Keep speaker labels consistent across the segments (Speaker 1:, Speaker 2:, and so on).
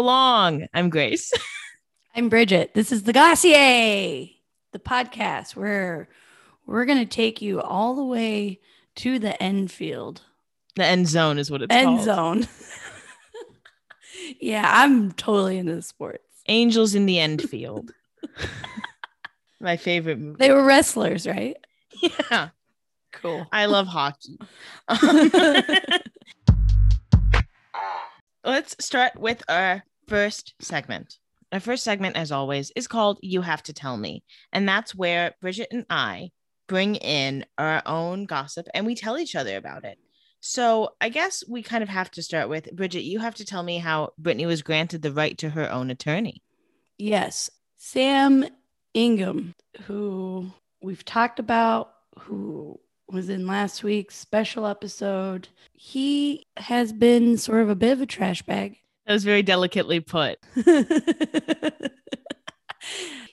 Speaker 1: Long. I'm Grace.
Speaker 2: I'm Bridget. This is the Glossier, the podcast where we're going to take you all the way to the end field.
Speaker 1: The end zone is what it's
Speaker 2: end
Speaker 1: called.
Speaker 2: zone. yeah, I'm totally into the sports.
Speaker 1: Angels in the end field. My favorite movie.
Speaker 2: They were wrestlers, right?
Speaker 1: Yeah.
Speaker 2: Cool.
Speaker 1: I love hockey. Let's start with our first segment. Our first segment, as always, is called You Have to Tell Me. And that's where Bridget and I bring in our own gossip and we tell each other about it. So I guess we kind of have to start with Bridget, you have to tell me how Britney was granted the right to her own attorney.
Speaker 2: Yes. Sam Ingham, who we've talked about, who was in last week's special episode. He has been sort of a bit of a trash bag.
Speaker 1: That was very delicately put.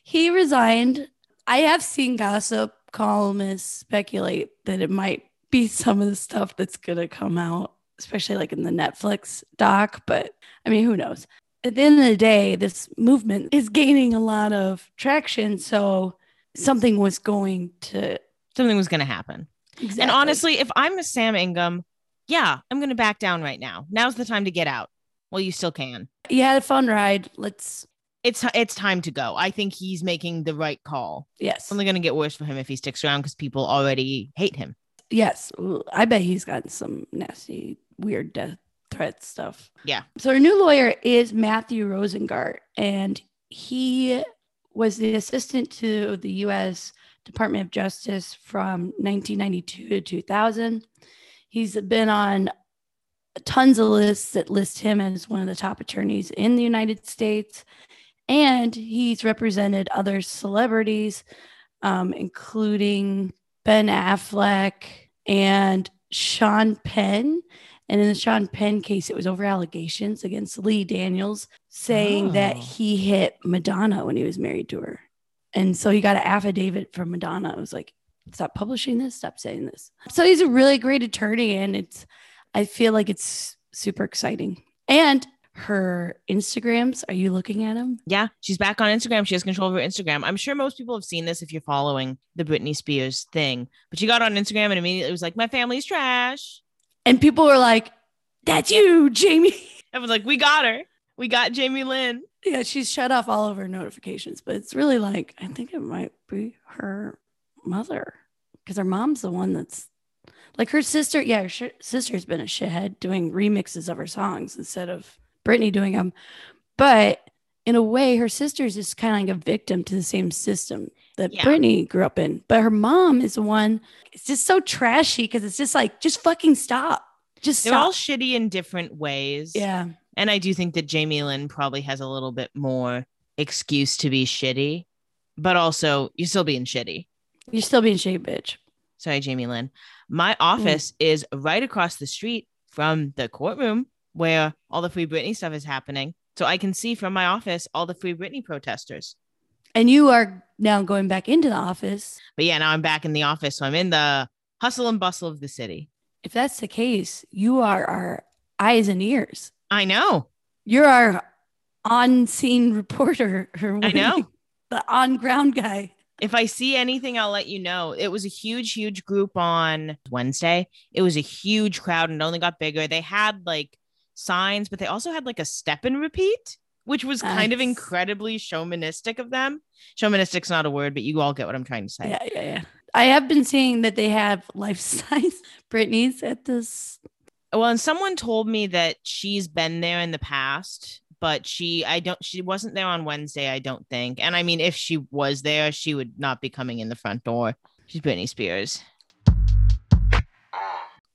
Speaker 2: he resigned. I have seen gossip columnists speculate that it might be some of the stuff that's going to come out, especially like in the Netflix doc. But I mean, who knows? At the end of the day, this movement is gaining a lot of traction. So something was going to.
Speaker 1: Something was going to happen. Exactly. And honestly, if I'm a Sam Ingham, yeah, I'm going to back down right now. Now's the time to get out. Well, you still can.
Speaker 2: You had a fun ride. Let's.
Speaker 1: It's it's time to go. I think he's making the right call.
Speaker 2: Yes.
Speaker 1: It's only going to get worse for him if he sticks around because people already hate him.
Speaker 2: Yes, I bet he's gotten some nasty, weird death threat stuff.
Speaker 1: Yeah.
Speaker 2: So our new lawyer is Matthew Rosengart, and he was the assistant to the U.S. Department of Justice from 1992 to 2000. He's been on tons of lists that list him as one of the top attorneys in the United States. And he's represented other celebrities, um, including Ben Affleck and Sean Penn. And in the Sean Penn case, it was over allegations against Lee Daniels saying oh. that he hit Madonna when he was married to her. And so he got an affidavit from Madonna. It was like, stop publishing this, stop saying this. So he's a really great attorney. And it's, I feel like it's super exciting. And her Instagrams, are you looking at them?
Speaker 1: Yeah, she's back on Instagram. She has control of her Instagram. I'm sure most people have seen this if you're following the Britney Spears thing, but she got on Instagram and immediately was like, My family's trash.
Speaker 2: And people were like, That's you, Jamie.
Speaker 1: I was like, We got her. We got Jamie Lynn.
Speaker 2: Yeah, she's shut off all of her notifications, but it's really like, I think it might be her mother because her mom's the one that's like her sister, yeah, her sh- sister's been a shithead doing remixes of her songs instead of Britney doing them. But in a way, her sister's just kind of like a victim to the same system that yeah. Britney grew up in. But her mom is the one, it's just so trashy because it's just like, just fucking stop. Just
Speaker 1: They're all shitty in different ways.
Speaker 2: Yeah.
Speaker 1: And I do think that Jamie Lynn probably has a little bit more excuse to be shitty, but also you're still being shitty.
Speaker 2: You're still being shitty, bitch.
Speaker 1: Sorry, Jamie Lynn. My office mm. is right across the street from the courtroom where all the Free Britney stuff is happening. So I can see from my office all the Free Britney protesters.
Speaker 2: And you are now going back into the office.
Speaker 1: But yeah, now I'm back in the office. So I'm in the hustle and bustle of the city.
Speaker 2: If that's the case, you are our eyes and ears.
Speaker 1: I know.
Speaker 2: You're our on scene reporter.
Speaker 1: I know.
Speaker 2: The on ground guy
Speaker 1: if I see anything, I'll let you know. It was a huge, huge group on Wednesday. It was a huge crowd and only got bigger. They had like signs, but they also had like a step and repeat, which was nice. kind of incredibly showmanistic of them. Showmanistic's not a word, but you all get what I'm trying to say.
Speaker 2: Yeah, yeah, yeah. I have been seeing that they have life size Britney's at this.
Speaker 1: Well, and someone told me that she's been there in the past but she I don't she wasn't there on Wednesday, I don't think. And I mean if she was there, she would not be coming in the front door. She's Britney Spears.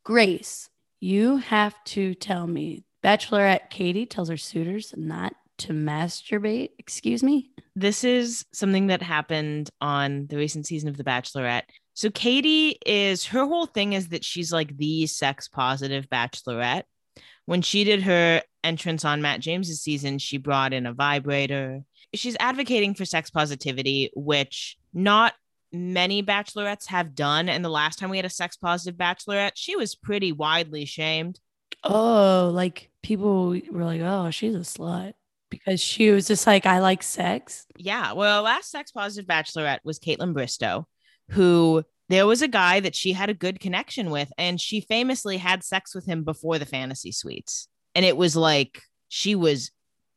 Speaker 2: Grace, you have to tell me. Bachelorette Katie tells her suitors not to masturbate. Excuse me?
Speaker 1: This is something that happened on the recent season of The Bachelorette. So Katie is her whole thing is that she's like the sex positive bachelorette. When she did her entrance on Matt James's season, she brought in a vibrator. She's advocating for sex positivity, which not many bachelorettes have done. And the last time we had a sex positive bachelorette, she was pretty widely shamed.
Speaker 2: Oh, like people were like, oh, she's a slut. because she was just like, I like sex.
Speaker 1: Yeah. Well, last sex positive bachelorette was Kaitlyn Bristowe, who there was a guy that she had a good connection with, and she famously had sex with him before the fantasy suites. And it was like she was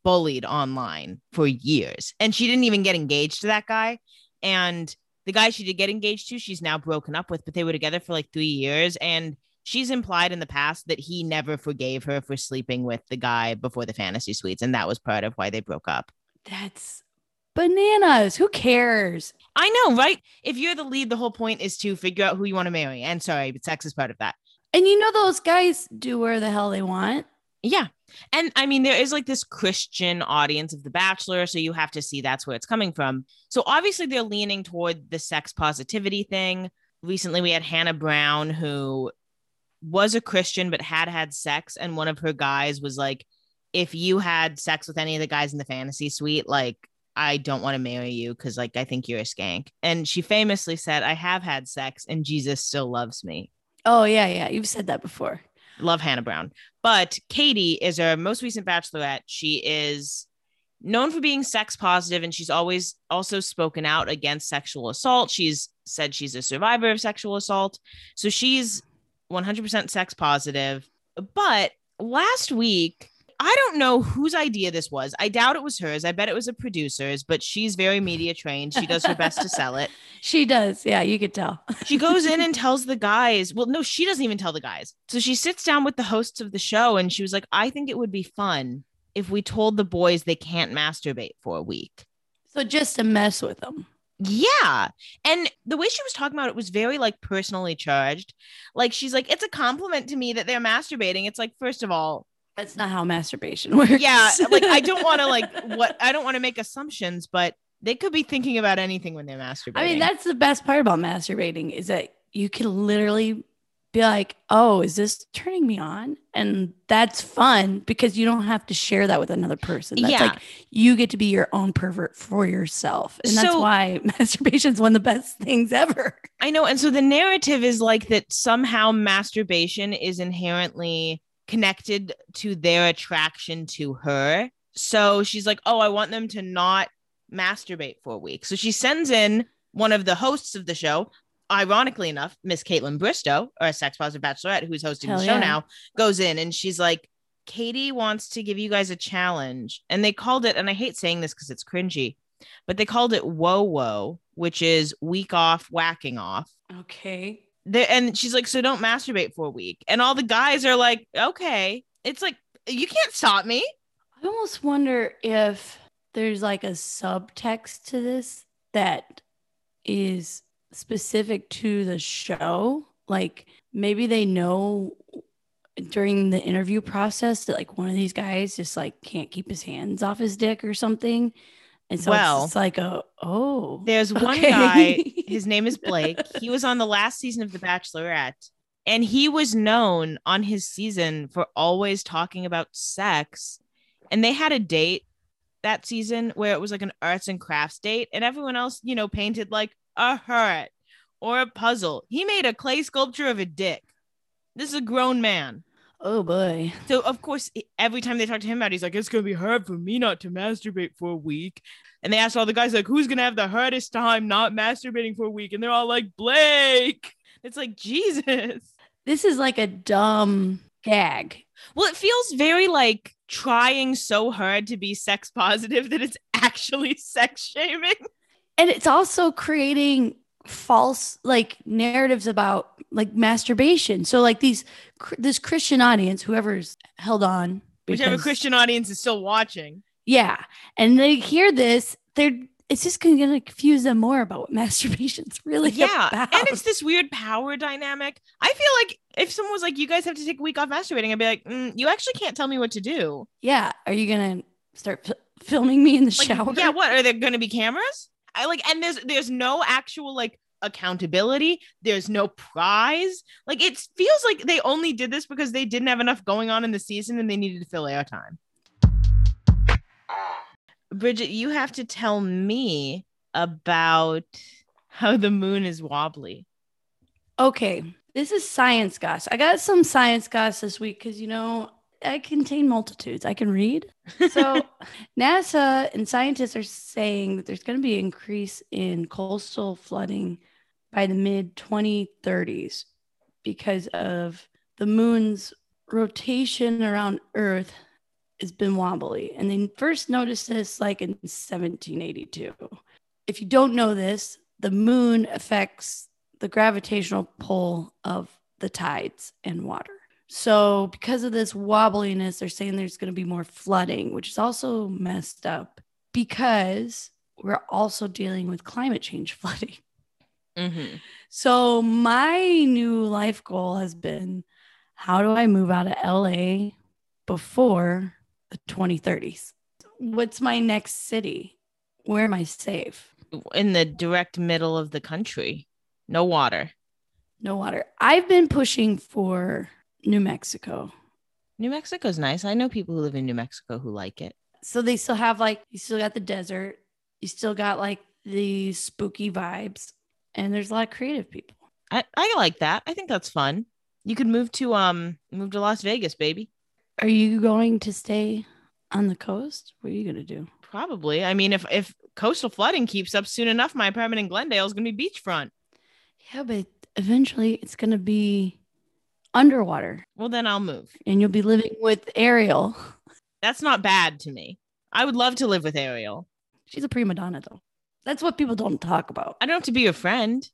Speaker 1: bullied online for years. And she didn't even get engaged to that guy. And the guy she did get engaged to, she's now broken up with, but they were together for like three years. And she's implied in the past that he never forgave her for sleeping with the guy before the fantasy suites. And that was part of why they broke up.
Speaker 2: That's bananas. Who cares?
Speaker 1: I know, right? If you're the lead, the whole point is to figure out who you want to marry. And sorry, but sex is part of that.
Speaker 2: And you know, those guys do where the hell they want.
Speaker 1: Yeah. And I mean, there is like this Christian audience of The Bachelor. So you have to see that's where it's coming from. So obviously, they're leaning toward the sex positivity thing. Recently, we had Hannah Brown, who was a Christian but had had sex. And one of her guys was like, if you had sex with any of the guys in the fantasy suite, like, I don't want to marry you because, like, I think you're a skank. And she famously said, I have had sex and Jesus still loves me.
Speaker 2: Oh, yeah, yeah. You've said that before.
Speaker 1: Love Hannah Brown. But Katie is our most recent bachelorette. She is known for being sex positive and she's always also spoken out against sexual assault. She's said she's a survivor of sexual assault. So she's 100% sex positive. But last week, I don't know whose idea this was. I doubt it was hers. I bet it was a producer's, but she's very media trained. She does her best to sell it.
Speaker 2: She does. Yeah, you could tell.
Speaker 1: she goes in and tells the guys, well, no, she doesn't even tell the guys. So she sits down with the hosts of the show and she was like, I think it would be fun if we told the boys they can't masturbate for a week.
Speaker 2: So just to mess with them.
Speaker 1: Yeah. And the way she was talking about it was very like personally charged. Like she's like, it's a compliment to me that they're masturbating. It's like, first of all,
Speaker 2: that's not how masturbation works.
Speaker 1: Yeah. Like I don't want to like what I don't want to make assumptions, but they could be thinking about anything when they're masturbating.
Speaker 2: I mean, that's the best part about masturbating is that you can literally be like, oh, is this turning me on? And that's fun because you don't have to share that with another person. That's yeah. like you get to be your own pervert for yourself. And that's so, why masturbation is one of the best things ever.
Speaker 1: I know. And so the narrative is like that somehow masturbation is inherently connected to their attraction to her. So she's like, oh, I want them to not masturbate for a week. So she sends in one of the hosts of the show, ironically enough, Miss Kaitlyn Bristowe, or a sex positive bachelorette who's hosting Hell the show yeah. now, goes in and she's like, Katie wants to give you guys a challenge. And they called it, and I hate saying this because it's cringy, but they called it Whoa Whoa, which is week off, whacking off.
Speaker 2: Okay.
Speaker 1: And she's like, so don't masturbate for a week. And all the guys are like, okay. It's like, you can't stop me.
Speaker 2: I almost wonder if there's like a subtext to this that is specific to the show. Like maybe they know during the interview process that like one of these guys just like can't keep his hands off his dick or something. And so well, it's, like a oh.
Speaker 1: There's one okay. guy, his name is Blake. he was on the last season of The Bachelorette, and he was known on his season for always talking about sex. And they had a date that season where it was like an arts and crafts date, and everyone else, you know, painted like a heart or a puzzle. He made a clay sculpture of a dick. This is a grown man.
Speaker 2: Oh boy.
Speaker 1: So of course, every time they talk to him about, it, he's like, "It's gonna be hard for me not to masturbate for a week." And they ask all the guys like, "Who's gonna have the hardest time not masturbating for a week?" And they're all like, "Blake." It's like Jesus.
Speaker 2: This is like a dumb gag.
Speaker 1: Well, it feels very like trying so hard to be sex positive that it's actually sex shaming.
Speaker 2: And it's also creating false like narratives about like masturbation. So like these this Christian audience, whoever's held on,
Speaker 1: because, whichever Christian audience is still watching,
Speaker 2: yeah, and they hear this, they're it's just going to confuse them more about what masturbation's really yeah. about.
Speaker 1: and it's this weird power dynamic. I feel like if someone was like you guys have to take a week off masturbating i'd be like mm, you actually can't tell me what to do.
Speaker 2: Yeah. Are you gonna start f- filming me in the
Speaker 1: like,
Speaker 2: shower?
Speaker 1: yeah what? Are there gonna be cameras I like, and there's there's no actual like accountability. There's no prize. Like it feels like they only did this because they didn't have enough going on in the season and they needed to fill airtime. Bridget, you have to tell me about how the moon is wobbly.
Speaker 2: Okay, this is science goss. I got some science goss this week because you know I contain multitudes. I can read. So NASA and scientists are saying that there's going to be an increase in coastal flooding by the mid 2030s because of the moon's rotation around Earth has been wobbly. And they first noticed this like in 1782. If you don't know this, the moon affects the gravitational pull of the tides and water. So, because of this wobbliness, they're saying there's going to be more flooding, which is also messed up because we're also dealing with climate change flooding.
Speaker 1: Mm-hmm.
Speaker 2: So, my new life goal has been how do I move out of LA before the 2030s? What's my next city? Where am I safe?
Speaker 1: In the direct middle of the country, no water.
Speaker 2: No water. I've been pushing for New Mexico.
Speaker 1: New Mexico's nice. I know people who live in New Mexico who like it.
Speaker 2: So they still have like, you still got the desert, you still got like the spooky vibes, and there's a lot of creative people.
Speaker 1: I, I like that. I think that's fun. You could move to um move to Las Vegas, baby.
Speaker 2: Are you going to stay on the coast? What are you going to do?
Speaker 1: Probably. I mean, if if coastal flooding keeps up soon enough, my apartment in Glendale is going to be beachfront.
Speaker 2: Yeah, but eventually it's going to be underwater
Speaker 1: Well, then I'll move.
Speaker 2: and you'll be living with Ariel.
Speaker 1: That's not bad to me. I would love to live with Ariel.
Speaker 2: She's a prima donna, though. That's what people don't talk about.
Speaker 1: I don't have to be your friend.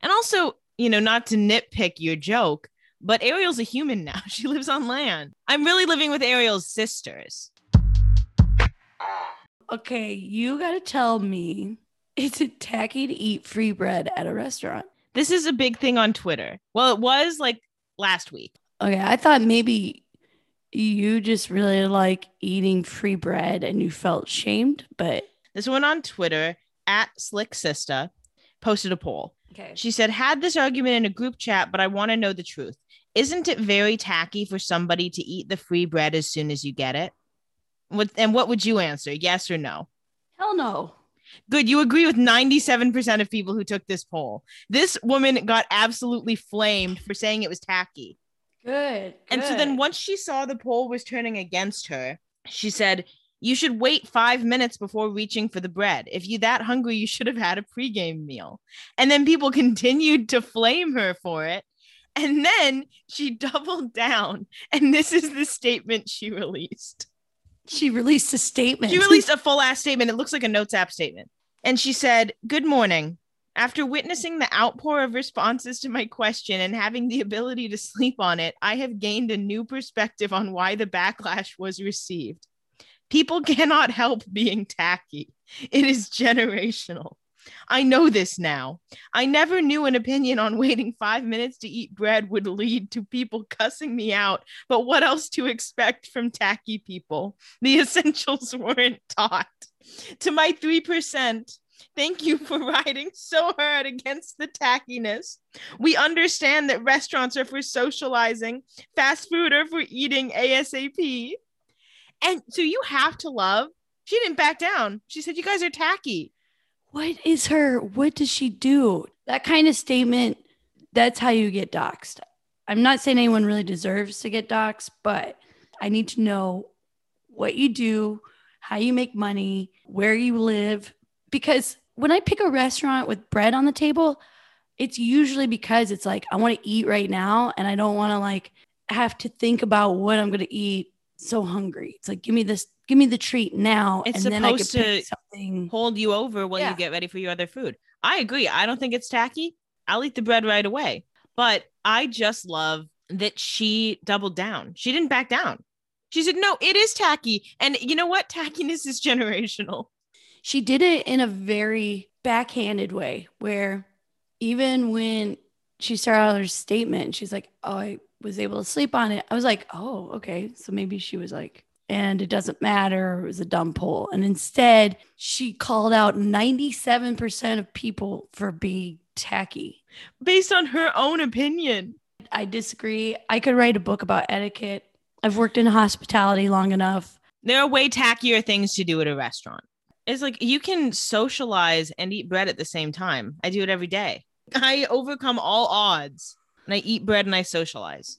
Speaker 1: And also, you know, not to nitpick your joke, but Ariel's a human now. She lives on land. I'm really living with Ariel's sisters.
Speaker 2: Okay, you got to tell me is it tacky to eat free bread at a restaurant?
Speaker 1: This is a big thing on Twitter. Well, it was like last week.
Speaker 2: Okay, I thought maybe you just really like eating free bread and you felt shamed, but
Speaker 1: This one on Twitter at Slick Sister posted a poll.
Speaker 2: okay.
Speaker 1: She said, had this argument in a group chat, but I want to know the truth. Isn't it very tacky for somebody to eat the free bread as soon as you get it? What and what would you answer? Yes or no?
Speaker 2: Hell no.
Speaker 1: Good. You agree with 97% of people who took this poll. This woman got absolutely flamed for saying it was tacky.
Speaker 2: Good.
Speaker 1: And so then once she saw the poll was turning against her, she said, You should wait five minutes before reaching for the bread. If you that hungry, you should have had a pregame meal. And then people continued to flame her for it. And then she doubled down. And this is the statement she released.
Speaker 2: She released a statement.
Speaker 1: She released a full ass statement. It looks like a notes app statement. And she said, Good morning. After witnessing the outpour of responses to my question and having the ability to sleep on it, I have gained a new perspective on why the backlash was received. People cannot help being tacky, it is generational. I know this now. I never knew an opinion on waiting five minutes to eat bread would lead to people cussing me out, but what else to expect from tacky people? The essentials weren't taught. To my 3%, thank you for riding so hard against the tackiness. We understand that restaurants are for socializing, fast food are for eating ASAP. And so you have to love. She didn't back down. She said, You guys are tacky.
Speaker 2: What is her? What does she do? That kind of statement, that's how you get doxxed. I'm not saying anyone really deserves to get doxxed, but I need to know what you do, how you make money, where you live. Because when I pick a restaurant with bread on the table, it's usually because it's like, I want to eat right now and I don't want to like have to think about what I'm going to eat so hungry. It's like, give me this, give me the treat now.
Speaker 1: It's
Speaker 2: and then I can
Speaker 1: supposed
Speaker 2: pick
Speaker 1: to
Speaker 2: something.
Speaker 1: Hold you over while
Speaker 2: Yeah.
Speaker 1: you get ready for your other food. I agree. I don't think it's tacky. I'll eat the bread right away. But I just love that she doubled down. She didn't back down. She said, No, it is tacky. And you know what? Tackiness is generational.
Speaker 2: she did it in a very backhanded way where even when she started out her statement she's like oh i was able to sleep on it i was like oh okay so maybe she was like and it doesn't matter it was a dumb poll and instead she called out 97% of people for being tacky
Speaker 1: Based on her own opinion.
Speaker 2: i disagree i could write a book about etiquette i've worked in hospitality long enough
Speaker 1: There are way tackier things to do at a restaurant. It's like you can socialize and eat bread at the same time. I do it every day. I overcome all odds and I eat bread and I socialize.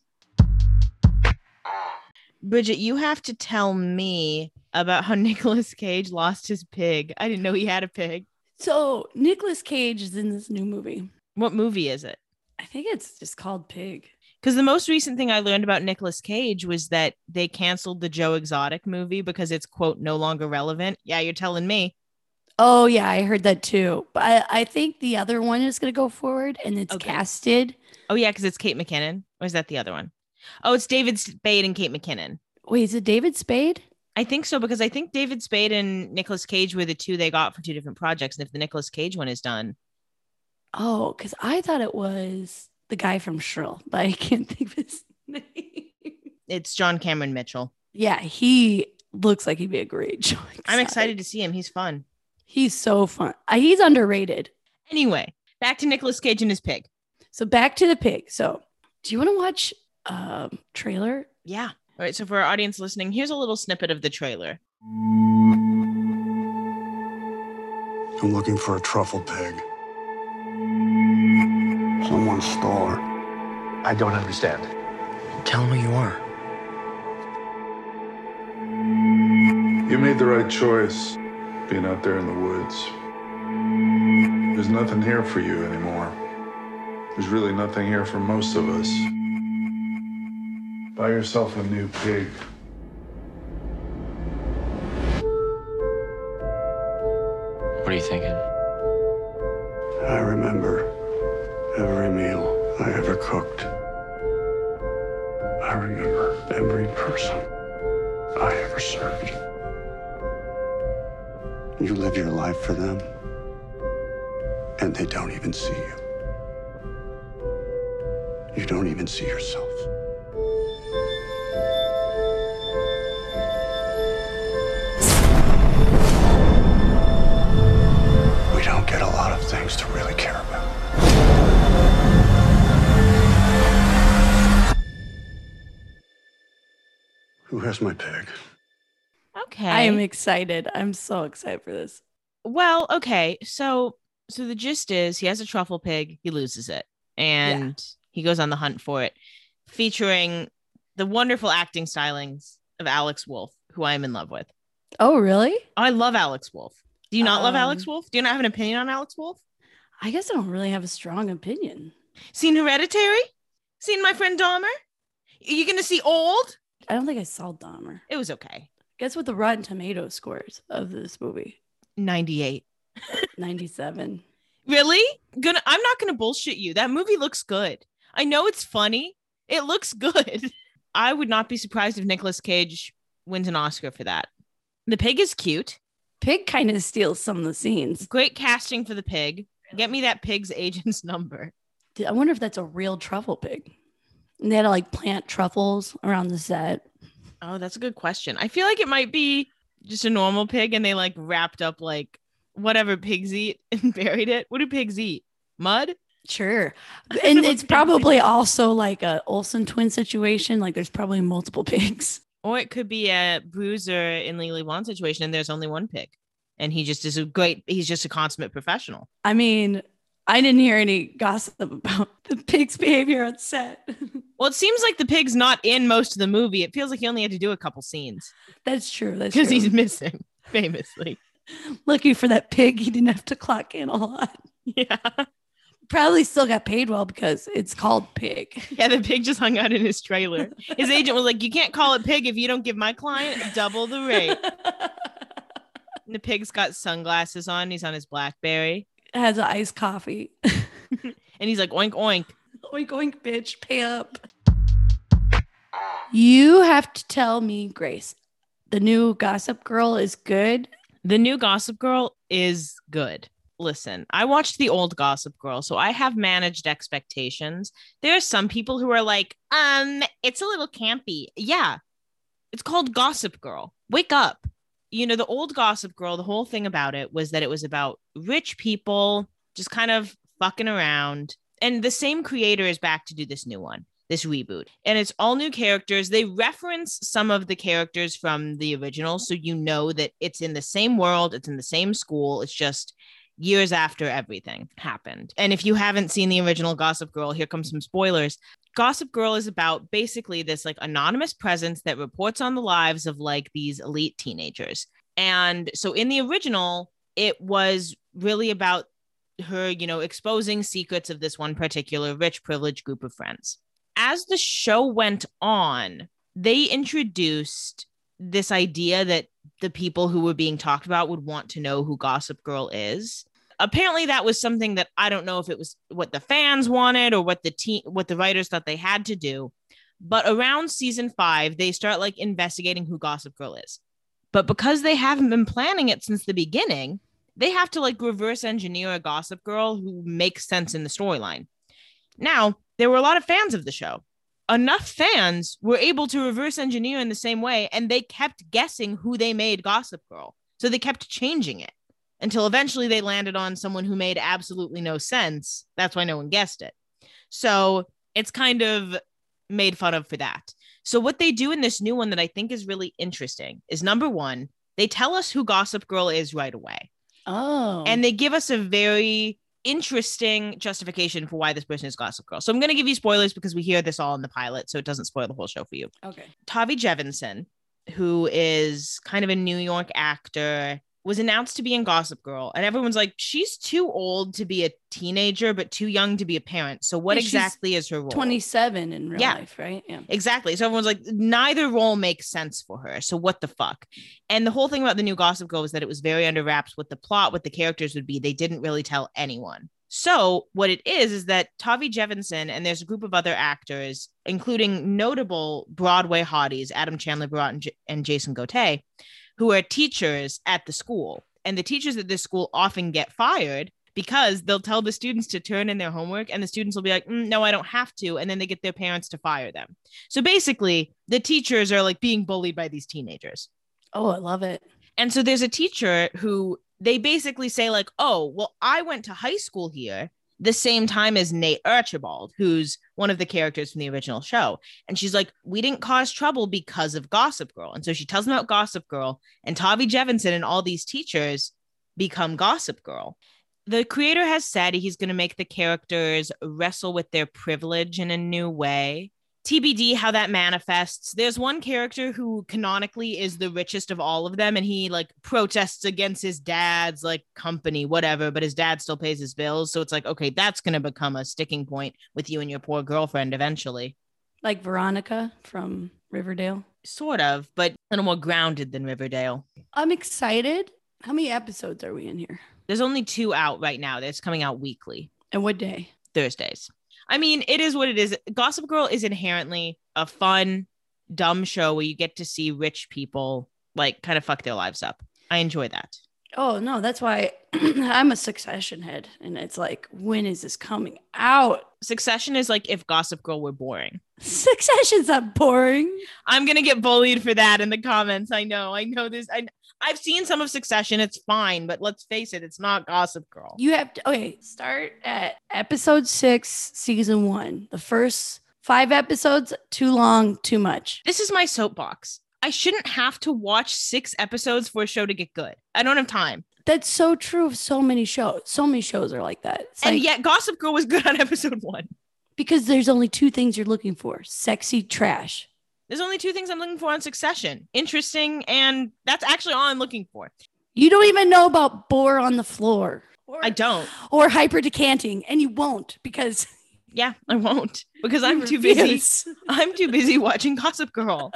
Speaker 1: Bridget, you have to tell me about how Nicolas Cage lost his pig. I didn't know he had a pig.
Speaker 2: So Nicolas Cage is in this new movie.
Speaker 1: What movie is it?
Speaker 2: I think it's just called Pig.
Speaker 1: Because the most recent thing I learned about Nicolas Cage was that they canceled the Joe Exotic movie because it's quote no longer relevant. Yeah, you're telling me.
Speaker 2: Oh yeah, I heard that too. But I, I think the other one is gonna go forward and it's
Speaker 1: Okay.
Speaker 2: casted.
Speaker 1: Oh yeah, because it's Kate McKinnon. Or is that the other one? Oh, it's David Spade and Kate McKinnon.
Speaker 2: Wait, is it David Spade?
Speaker 1: I think so because I think David Spade and Nicolas Cage were the two they got for two different projects. And if the Nicolas Cage one is done,
Speaker 2: Oh, because I thought it was the guy from Shrill, but I can't think of his name.
Speaker 1: it's John Cameron Mitchell.
Speaker 2: Yeah, he looks like he'd be a great Joe
Speaker 1: I'm excited to see him. He's fun.
Speaker 2: He's so fun. He's underrated.
Speaker 1: Anyway, back to Nicolas Cage and his pig.
Speaker 2: So back to the pig. So do you want to watch um trailer?
Speaker 1: Yeah. All right. So for our audience listening, here's a little snippet of the trailer.
Speaker 3: I'm looking for a truffle pig. Someone stole her.
Speaker 4: I don't understand.
Speaker 5: Tell him who you are.
Speaker 6: You made the right choice being out there in the woods. There's nothing here for you anymore. There's really nothing here for most of us. Buy yourself a new pig.
Speaker 5: What are you thinking?
Speaker 3: I remember every meal I ever cooked. I remember every person I ever served. You live your life for them, and they don't even see you. You don't even see yourself. Things to really care about. Who has my pig?
Speaker 1: Okay.
Speaker 2: I am excited. I'm so excited for this.
Speaker 1: well, okay. So so the gist is he has a truffle pig, he loses it, and he goes on the hunt for it, featuring the wonderful acting stylings of Alex Wolff, who I am in love with.
Speaker 2: Oh, really?
Speaker 1: Oh, I love Alex Wolff. Do you not love
Speaker 2: Um,
Speaker 1: Alex Wolff? Do you not have an opinion on Alex Wolff?
Speaker 2: I guess I don't really have a strong opinion.
Speaker 1: Seen Hereditary? Seen my friend Dahmer? Are you gonna see Old?
Speaker 2: I don't think I saw Dahmer.
Speaker 1: It was okay.
Speaker 2: Guess what the Rotten Tomato scores of this movie?
Speaker 1: 98.
Speaker 2: 97.
Speaker 1: Really? Gonna I'm not gonna bullshit you. That movie looks good. I know it's funny. It looks good. I would not be surprised if Nicolas Cage wins an Oscar for that. The pig is cute.
Speaker 2: Pig kind of steals some of the scenes.
Speaker 1: Great casting for the pig. Get me that pig's agent's number.
Speaker 2: I wonder if that's a real truffle pig. And they had to like plant truffles around the set.
Speaker 1: Oh, that's a good question. I feel like it might be just a normal pig and they like wrapped up like whatever pigs eat and buried it. What do pigs eat? Mud?
Speaker 2: Sure. And it's probably also like a Olsen twin situation. Like there's probably multiple pigs.
Speaker 1: Or it could be a bruiser in Legally Blonde situation and there's only one pig. And he just is a great, he's just a consummate professional.
Speaker 2: I mean, I didn't hear any gossip about the pig's behavior on set.
Speaker 1: Well, it seems like the pig's not in most of the movie. It feels like he only had to do a couple scenes
Speaker 2: that's true. That's
Speaker 1: because he's missing, famously.
Speaker 2: Lucky for that pig, he didn't have to clock in a lot.
Speaker 1: Yeah.
Speaker 2: Probably still got paid well because it's called pig.
Speaker 1: Yeah, the pig just hung out in his trailer. His agent was like, You can't call it pig if you don't give my client double the rate. And the pig's got sunglasses on. He's on his Blackberry.
Speaker 2: Has an iced coffee.
Speaker 1: And he's like, Oink, oink.
Speaker 2: oink oink, bitch, pay up. You have to tell me, Grace, the new Gossip Girl is good.
Speaker 1: The new Gossip Girl is good. Listen, I watched the old Gossip Girl, so I have managed expectations. There are some people who are like, um, it's a little campy. Yeah, it's called Gossip Girl. Wake up. You know, the old Gossip Girl, the whole thing about it was that it was about rich people just kind of fucking around. And the same creator is back to do this new one, this reboot. And it's all new characters. They reference some of the characters from the original. So you know that it's in the same world, it's in the same school. It's just years after everything happened. And if you haven't seen the original Gossip Girl, here comes some spoilers. Gossip Girl is about basically this like anonymous presence that reports on the lives of like these elite teenagers. And so in the original, it was really about her, you know, exposing secrets of this one particular rich, privileged group of friends. As the show went on, they introduced this idea that the people who were being talked about would want to know who Gossip Girl is. Apparently, that was something that I don't know if it was what the fans wanted or what the team, what the writers thought they had to do. But around season five, they start like investigating who Gossip Girl is. But because they haven't been planning it since the beginning, they have to like reverse engineer a Gossip Girl who makes sense in the storyline. Now, there were a lot of fans of the show. Enough fans were able to reverse engineer in the same way, and they kept guessing who they made Gossip Girl. So they kept changing it until eventually they landed on someone who made absolutely no sense. That's why no one guessed it. So it's kind of made fun of for that. So what they do in this new one that I think is really interesting is number one, they tell us who Gossip Girl is right away.
Speaker 2: Oh.
Speaker 1: And they give us a very interesting justification for why this person is Gossip Girl. So I'm going to give you spoilers because we hear this all in the pilot, so it doesn't spoil the whole show for you.
Speaker 2: okay.
Speaker 1: Tavi Gevinson, who is kind of a New York actor, was announced to be in Gossip Girl, and everyone's like, she's too old to be a teenager, but too young to be a parent. So what
Speaker 2: Yeah,
Speaker 1: exactly is her role?
Speaker 2: 27 in real
Speaker 1: Yeah.
Speaker 2: life, right? Yeah.
Speaker 1: Exactly. So everyone's like, neither role makes sense for her. So what the fuck? And the whole thing about the new Gossip Girl was that it was very under wraps what the plot, what the characters would be. They didn't really tell anyone. So what it is is that Tavi Gevinson and there's a group of other actors, including notable Broadway hotties, Adam Chanler-Berat and, J- and Jason Gotay, who are teachers at the school. And the teachers at this school often get fired because they'll tell the students to turn in their homework and the students will be like, "Mm, no, I don't have to. And then they get their parents to fire them. So basically, the teachers are like being bullied by these teenagers.
Speaker 2: Oh, I love it.
Speaker 1: And so there's a teacher who they basically say, like, oh, well, I went to high school here the same time as Nate Archibald, who's one of the characters from the original show. And she's like, we didn't cause trouble because of Gossip Girl. And so she tells them about Gossip Girl, and Tavi Gevinson and all these teachers become Gossip Girl. The creator has said he's going to make the characters wrestle with their privilege in a new way. TBD how that manifests. There's one character who canonically is the richest of all of them, and he like protests against his dad's like company, whatever, but his dad still pays his bills. So it's like, okay, that's going to become a sticking point with you and your poor girlfriend eventually.
Speaker 2: Like Veronica from Riverdale.
Speaker 1: Sort of, but a little more grounded than Riverdale.
Speaker 2: I'm excited. How many episodes are we in here?
Speaker 1: There's only two out right now. That's coming out weekly,
Speaker 2: And what day?
Speaker 1: Thursdays. I mean, it is what it is. Gossip Girl is inherently a fun, dumb show where you get to see rich people like kind of fuck their lives up. I enjoy that.
Speaker 2: Oh, no, that's why I'm a succession head. And it's like, when is this coming out?
Speaker 1: Succession is like if Gossip Girl were boring.
Speaker 2: Succession's not boring.
Speaker 1: I'm gonna get bullied for that in the comments. I know. I know this. I, I've seen some of Succession. It's fine, but let's face it, it's not Gossip Girl.
Speaker 2: You have to, okay, start at episode six, season one. The first five episodes, too long, too much.
Speaker 1: This is my soapbox. I shouldn't have to watch six episodes for a show to get good. I don't have time.
Speaker 2: That's so true of so many shows. So many shows are like that. It's
Speaker 1: and
Speaker 2: like-
Speaker 1: yet, Gossip Girl was good on episode one.
Speaker 2: because there's only two things you're looking for sexy trash.
Speaker 1: There's only two things I'm looking for on Succession interesting, and that's actually all I'm looking for.
Speaker 2: You don't even know about boar on the floor. Or,
Speaker 1: I don't.
Speaker 2: Or hyper decanting, and you won't because
Speaker 1: Yeah, I won't because I'm
Speaker 2: you
Speaker 1: too busy. I'm too busy watching Gossip Girl.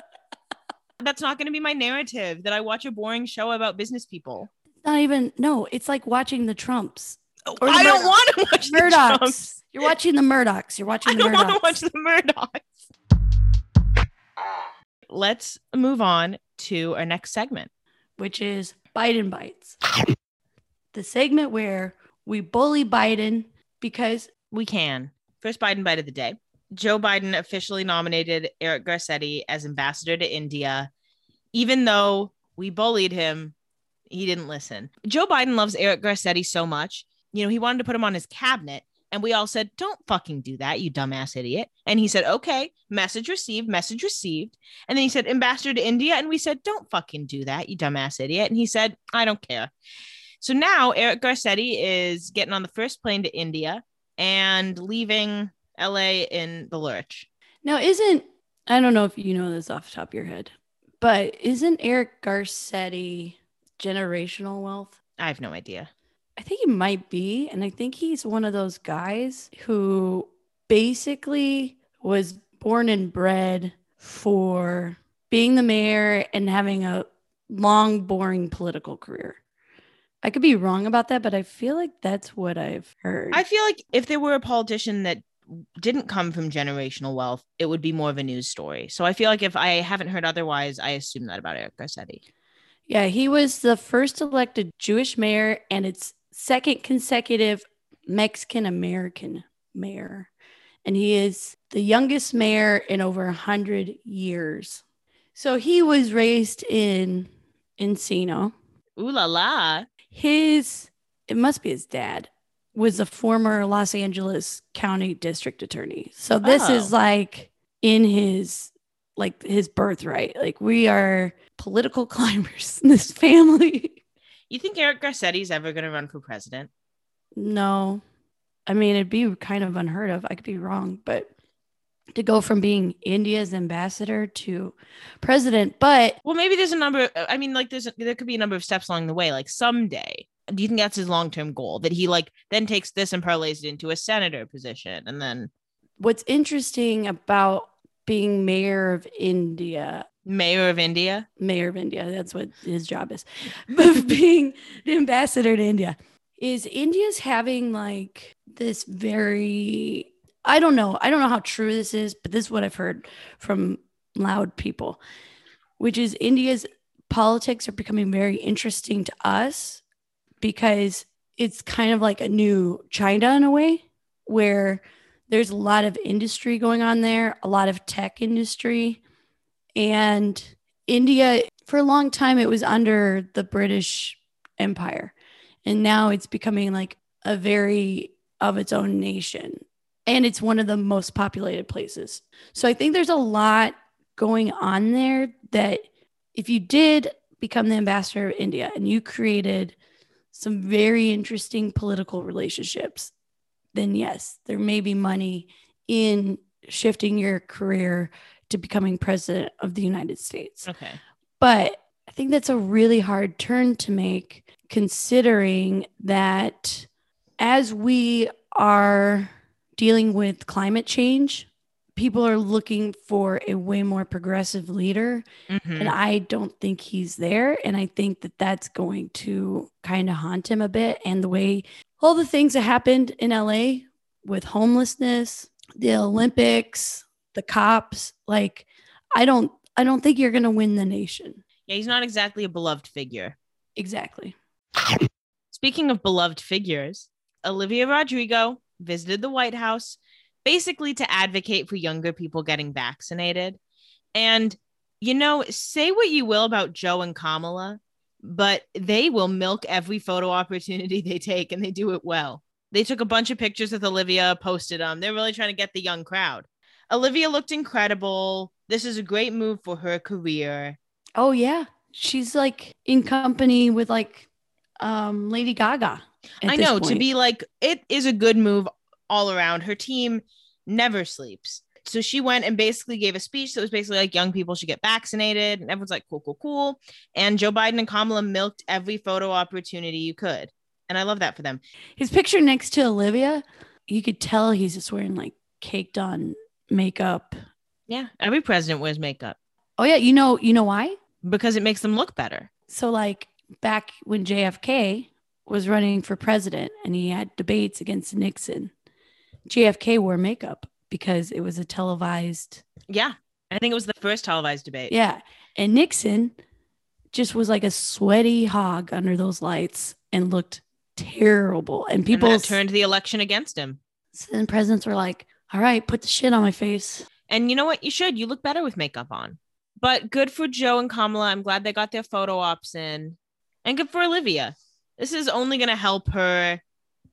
Speaker 1: That's not going to be my narrative that I watch a boring show about business people.
Speaker 2: Not even no. It's like watching the Trumps,
Speaker 1: Oh,
Speaker 2: Or the
Speaker 1: I don't want to watch the
Speaker 2: Murdochs.
Speaker 1: Trumps.
Speaker 2: You're watching the Murdochs. You're watching the
Speaker 1: I
Speaker 2: the
Speaker 1: don't want to watch the Murdochs. Let's move on to our next segment.
Speaker 2: which is Biden bites. The segment where we bully Biden because
Speaker 1: We can. First Biden bite of the day. Joe Biden officially nominated Eric Garcetti as ambassador to India, even though we bullied him. He didn't listen. Joe Biden loves Eric Garcetti so much. You know, he wanted to put him on his cabinet, and we all said, Don't fucking do that, you dumbass idiot. And he said, Okay, message received, message received. And then he said, Ambassador to India. And we said, Don't fucking do that, you dumbass idiot. And he said, I don't care. So now Eric Garcetti is getting on the first plane to India and leaving LA in the lurch.
Speaker 2: Now, isn't I don't know if you know this off the top of your head, but isn't Eric Garcetti generational wealth?
Speaker 1: I have no idea.
Speaker 2: I think he might be. And I think he's one of those guys who basically was born and bred for being the mayor and having a long, boring political career. I could be wrong about that, but I feel like that's what I've heard.
Speaker 1: I feel like if there were a politician that didn't come from generational wealth, it would be more of a news story. So I feel like if I haven't heard otherwise, I assume that about Eric Garcetti.
Speaker 2: yeah, he was the first elected Jewish mayor and its second consecutive Mexican American mayor. And he is the youngest mayor in over 100 years. So he was raised in Encino.
Speaker 1: Ooh la la.
Speaker 2: His, it must be his dad, was a former Los Angeles County District Attorney. So this is
Speaker 1: Oh.
Speaker 2: like in his like his birthright. Like we are political climbers in this family.
Speaker 1: You think Eric Garcetti's ever going to run for president?
Speaker 2: No. I mean, it'd be kind of unheard of. I could be wrong, but to go from being India's ambassador to president, but
Speaker 1: Well, maybe there's a number. I mean, like there's there could be a number of steps along the way. Like someday, do you think that's his long term goal? That he like then takes this and parlays it into a senator position, and then
Speaker 2: what's interesting about being mayor of India
Speaker 1: mayor of India.
Speaker 2: mayor of India. That's what his job is. But being the ambassador to India is India's having like this very I don't know. I don't know how true this is, but this is what I've heard from loud people, which is India's politics are becoming very interesting to us because it's kind of like a new China in a way where there's a lot of industry going on there, a lot of tech industry and India, for a long time, it was under the British Empire. And now it's becoming like a very of its own nation. And it's one of the most populated places. So I think there's a lot going on there that if you did become the ambassador of India and you created some very interesting political relationships, then yes, there may be money in shifting your career to becoming president of the United States.
Speaker 1: Okay.
Speaker 2: But I think that's a really hard turn to make, considering that as we are dealing with climate change, people are looking for a way more progressive leader.
Speaker 1: Mhm.
Speaker 2: And I don't think he's there. And I think that that's going to kind of haunt him a bit. And the way all the things that happened in LA with homelessness, the Olympics, the cops, like, I don't. I don't think you're going to win the nation.
Speaker 1: Yeah, he's not exactly a beloved figure.
Speaker 2: Exactly.
Speaker 1: Speaking of beloved figures, Olivia Rodrigo visited the White House basically to advocate for younger people getting vaccinated. And, you know, say what you will about Joe and Kamala, but they will milk every photo opportunity they take and they do it well. They took a bunch of pictures with Olivia, posted them. They're really trying to get the young crowd. Olivia looked incredible. This is a great move for her career.
Speaker 2: Oh yeah, she's like in company with like um Lady Gaga. at
Speaker 1: I know to be like it is a good move all around. Her team never sleeps. So she went and basically gave a speech that was basically like young people should get vaccinated, and everyone's like, cool, cool, cool. And Joe Biden and Kamala milked every photo opportunity you could. And I love that for them.
Speaker 2: his picture next to Olivia. You could tell he's just wearing like caked on makeup.
Speaker 1: Yeah. Every president wears makeup
Speaker 2: Oh yeah, you know you know why?
Speaker 1: because it makes them look better.
Speaker 2: So like back when JFK was running for president and he had debates against Nixon, JFK wore makeup because it was a televised
Speaker 1: Yeah. I think it was the first televised debate.
Speaker 2: Yeah. And Nixon just was like a sweaty hog under those lights and looked terrible. And
Speaker 1: People
Speaker 2: people
Speaker 1: turned the election against him.
Speaker 2: and presidents were like, all right, put the shit on my face.
Speaker 1: And you know what? You should. You look better with makeup on. But good for Joe and Kamala. I'm glad they got their photo ops in. And good for Olivia. This is only going to help her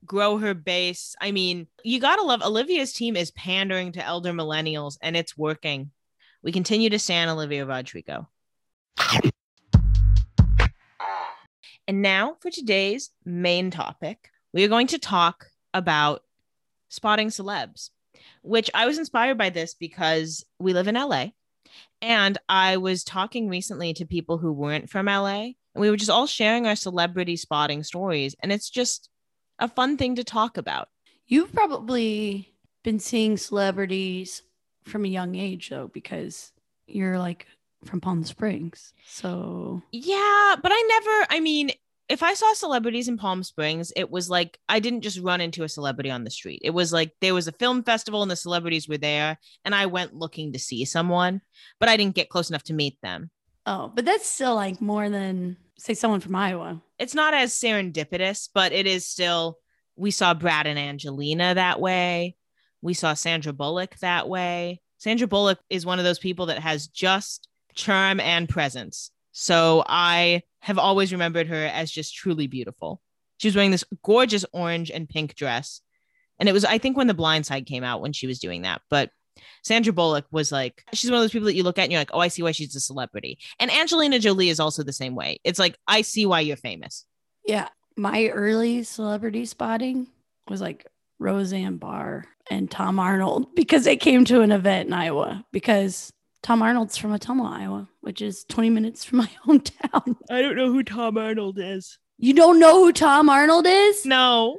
Speaker 1: grow her base. I mean, you got to love Olivia's team is pandering to elder millennials and it's working. We continue to stand Olivia Rodrigo. And now for today's main topic, we are going to talk about spotting celebs. Which I was inspired by this because we live in LA. And I was talking recently to people who weren't from LA, and we were just all sharing our celebrity spotting stories. And it's just a fun thing to talk about.
Speaker 2: You've probably been seeing celebrities from a young age, though, because you're like from Palm Springs. So,
Speaker 1: Yeah, but I never, I mean, if I saw celebrities in Palm Springs, it was like I didn't just run into a celebrity on the street. It was like there was a film festival and the celebrities were there, and I went looking to see someone, but I didn't get close enough to meet them.
Speaker 2: oh, but that's still like more than, say, someone from Iowa.
Speaker 1: It's not as serendipitous, but it is still. We saw Brad and Angelina that way. We saw Sandra Bullock that way. Sandra Bullock is one of those people that has just charm and presence. So I have always remembered her as just truly beautiful. She was wearing this gorgeous orange and pink dress. And it was, I think, when The Blind Side came out when she was doing that. But Sandra Bullock was like, she's one of those people that you look at and you're like, oh, I see why she's a celebrity. And Angelina Jolie is also the same way. It's like, I see why you're famous.
Speaker 2: Yeah. My early celebrity spotting was like Roseanne Barr and Tom Arnold because they came to an event in Iowa because Tom Arnold's from Ottumwa, Iowa, which is 20 minutes from my hometown.
Speaker 1: I don't know who Tom Arnold is.
Speaker 2: You don't know who Tom Arnold is?
Speaker 1: No,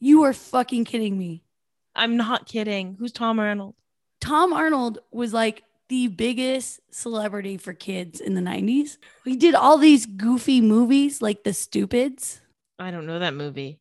Speaker 2: You are fucking kidding me.
Speaker 1: I'm not kidding. Who's Tom Arnold?
Speaker 2: Tom Arnold was like the biggest celebrity for kids in the 90s. He did all these goofy movies like The Stupids.
Speaker 1: I don't know that movie.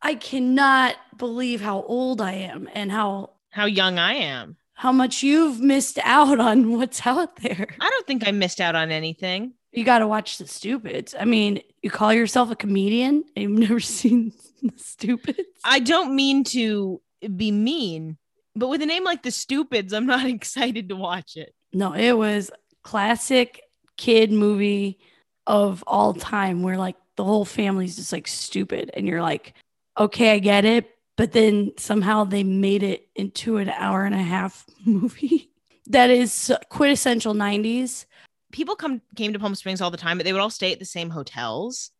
Speaker 2: I cannot believe how old I am and how
Speaker 1: How young I am.
Speaker 2: How much you've missed out on what's out there.
Speaker 1: I don't think I missed out on anything.
Speaker 2: You got to watch The Stupids. I mean, you call yourself a comedian and you've never seen The Stupids?
Speaker 1: I don't mean to be mean, but with a name like The Stupids, I'm not excited to watch it.
Speaker 2: No, it was classic kid movie of all time where like the whole family's just like stupid and you're like, okay, I get it. But then somehow they made it into an hour and a half movie that is quintessential 90s.
Speaker 1: People come came to Palm Springs all the time, but they would all stay at the same hotels.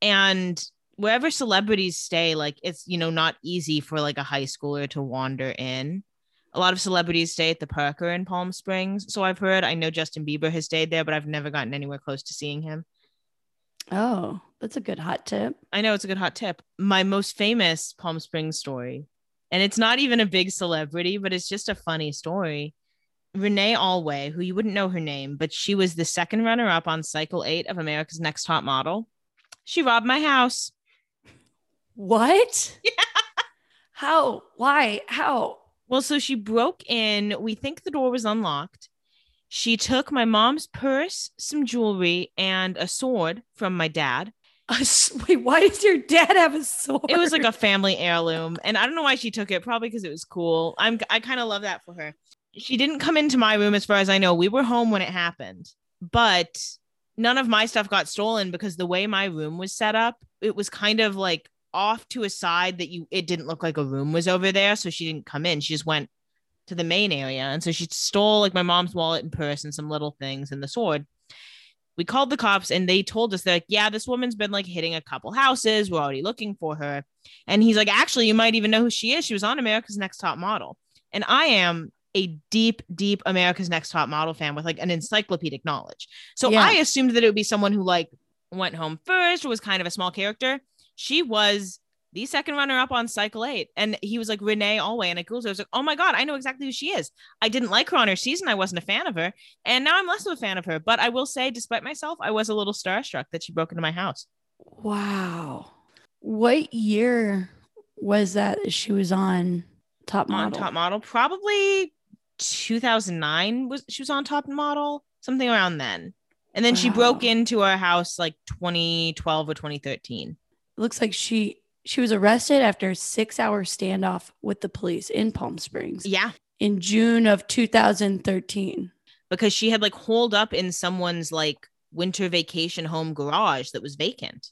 Speaker 1: And wherever celebrities stay, like it's you know not easy for like a high schooler to wander in. A lot of celebrities stay at the Parker in Palm Springs. So I've heard. I know Justin Bieber has stayed there, but I've never gotten anywhere close to seeing him.
Speaker 2: Oh, that's a good hot tip.
Speaker 1: I know it's a good hot tip. My most famous Palm Springs story, and it's not even a big celebrity, but it's just a funny story. Renee Alway, who you wouldn't know her name, but she was the second runner up on cycle eight of America's Next Top Model. She robbed my house.
Speaker 2: What? Yeah. How? Why? How?
Speaker 1: Well, so she broke in. We think the door was unlocked. She took my mom's purse, some jewelry, and a sword from my dad.
Speaker 2: A Wait, why does your dad have a sword?
Speaker 1: It was like a family heirloom, and I don't know why she took it. Probably because it was cool. I'm I kind of love that for her. She didn't come into my room, as far as I know. We were home when it happened, but none of my stuff got stolen because the way my room was set up, it was kind of like off to a side that you. It didn't look like a room was over there, so she didn't come in. She just went to the main area, and so she stole like my mom's wallet and purse and some little things and the sword we called the cops and they told us they're like, yeah, this woman's been like hitting a couple houses. We're already looking for her. And he's like, actually, you might even know who she is. She was on America's Next Top Model. And I am a deep, deep America's Next Top Model fan with like an encyclopedic knowledge. So
Speaker 2: Yeah.
Speaker 1: I assumed that it would be someone who like went home first or was kind of a small character. She was the second runner up on cycle eight. And he was like Renee Alway. And I Googled her. I was like, oh my God, I know exactly who she is. I didn't like her on her season. I wasn't a fan of her. And now I'm less of a fan of her. But I will say, despite myself, I was a little starstruck that she broke into my house.
Speaker 2: Wow. What year was that she was on Top Model?
Speaker 1: On top model, probably 2009 was she was on top model, something around then. And then she broke into our house like 2012 or 2013.
Speaker 2: Looks like she she was arrested after a six hour standoff with the police in Palm Springs
Speaker 1: Yeah,
Speaker 2: in June of 2013.
Speaker 1: because she had like holed up in someone's like winter vacation home garage that was vacant.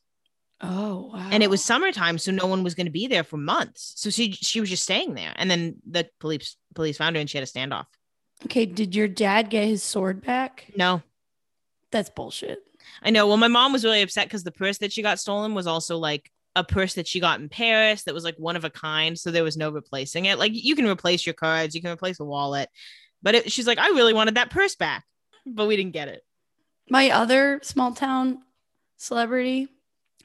Speaker 2: Oh wow.
Speaker 1: and it was summertime so no one was going to be there for months so she she was just staying there and then the police police found her and she had a standoff
Speaker 2: okay. Did your dad get his sword back?
Speaker 1: no
Speaker 2: That's bullshit.
Speaker 1: i know well my mom was really upset because the purse that she got stolen was also like a purse that she got in Paris that was like one of a kind. So there was no replacing it. Like you can replace your cards, you can replace a wallet. But it, she's like, I really wanted that purse back, but we didn't get it.
Speaker 2: My other small town celebrity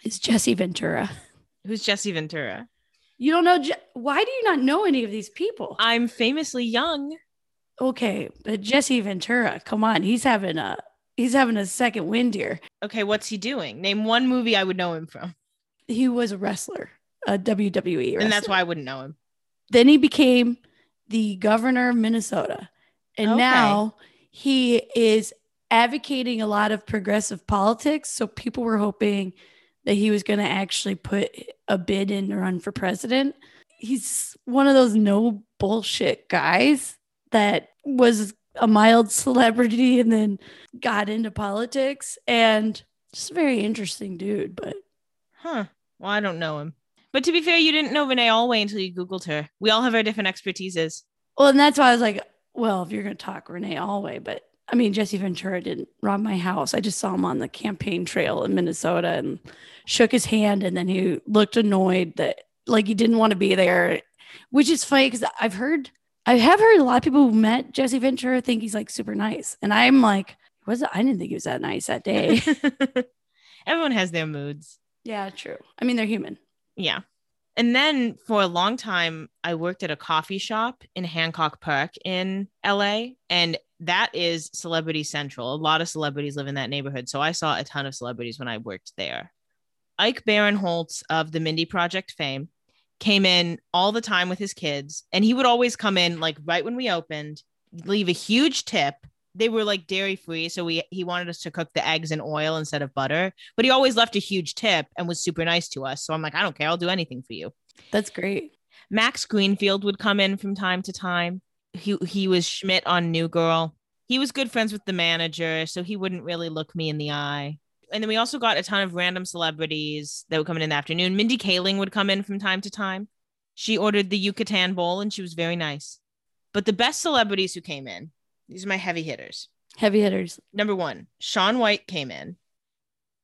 Speaker 2: is Jesse Ventura.
Speaker 1: Who's Jesse Ventura?
Speaker 2: You don't know Je- why do you not know any of these people?
Speaker 1: I'm famously young.
Speaker 2: Okay, but Jesse Ventura, come on, he's having a he's having a second wind here.
Speaker 1: Okay, what's he doing? Name one movie I would know him from.
Speaker 2: He was a wrestler, a WWE wrestler.
Speaker 1: And that's why I wouldn't know him.
Speaker 2: Then he became the governor of Minnesota. And
Speaker 1: Okay.
Speaker 2: now he is advocating a lot of progressive politics. So people were hoping that he was going to actually put a bid in to run for president. He's one of those no bullshit guys that was a mild celebrity and then got into politics and just a very interesting dude. But
Speaker 1: Huh. Well, I don't know him. But to be fair, you didn't know Renee Alway until you Googled her. We all have our different expertises.
Speaker 2: Well, and that's why I was like, well, if you're going to talk Renee Alway, but I mean, Jesse Ventura didn't rob my house. I just saw him on the campaign trail in Minnesota and shook his hand. And then he looked annoyed that like he didn't want to be there, which is funny because I've heard, I have heard a lot of people who met Jesse Ventura think he's like super nice. And I'm like, was I didn't think he was that nice that day.
Speaker 1: Everyone has their moods.
Speaker 2: Yeah, true. I mean, they're human.
Speaker 1: Yeah. And then for a long time, I worked at a coffee shop in Hancock Park in LA. And that is celebrity central. A lot of celebrities live in that neighborhood. So I saw a ton of celebrities when I worked there. Ike Barinholtz of the Mindy Project fame came in all the time with his kids. And he would always come in like right when we opened, leave a huge tip. They were like dairy free. So we he wanted us to cook the eggs in oil instead of butter. But he always left a huge tip and was super nice to us. So I'm like, I don't care. I'll do anything for you.
Speaker 2: That's great.
Speaker 1: Max Greenfield would come in from time to time. He he was Schmidt on New Girl. He was good friends with the manager, so he wouldn't really look me in the eye. And then we also got a ton of random celebrities that would come in in the afternoon. Mindy Kaling would come in from time to time. She ordered the Yucatan Bowl and she was very nice. But the best celebrities who came in, these are my heavy hitters.
Speaker 2: Heavy hitters.
Speaker 1: Number one, Shaun White came in.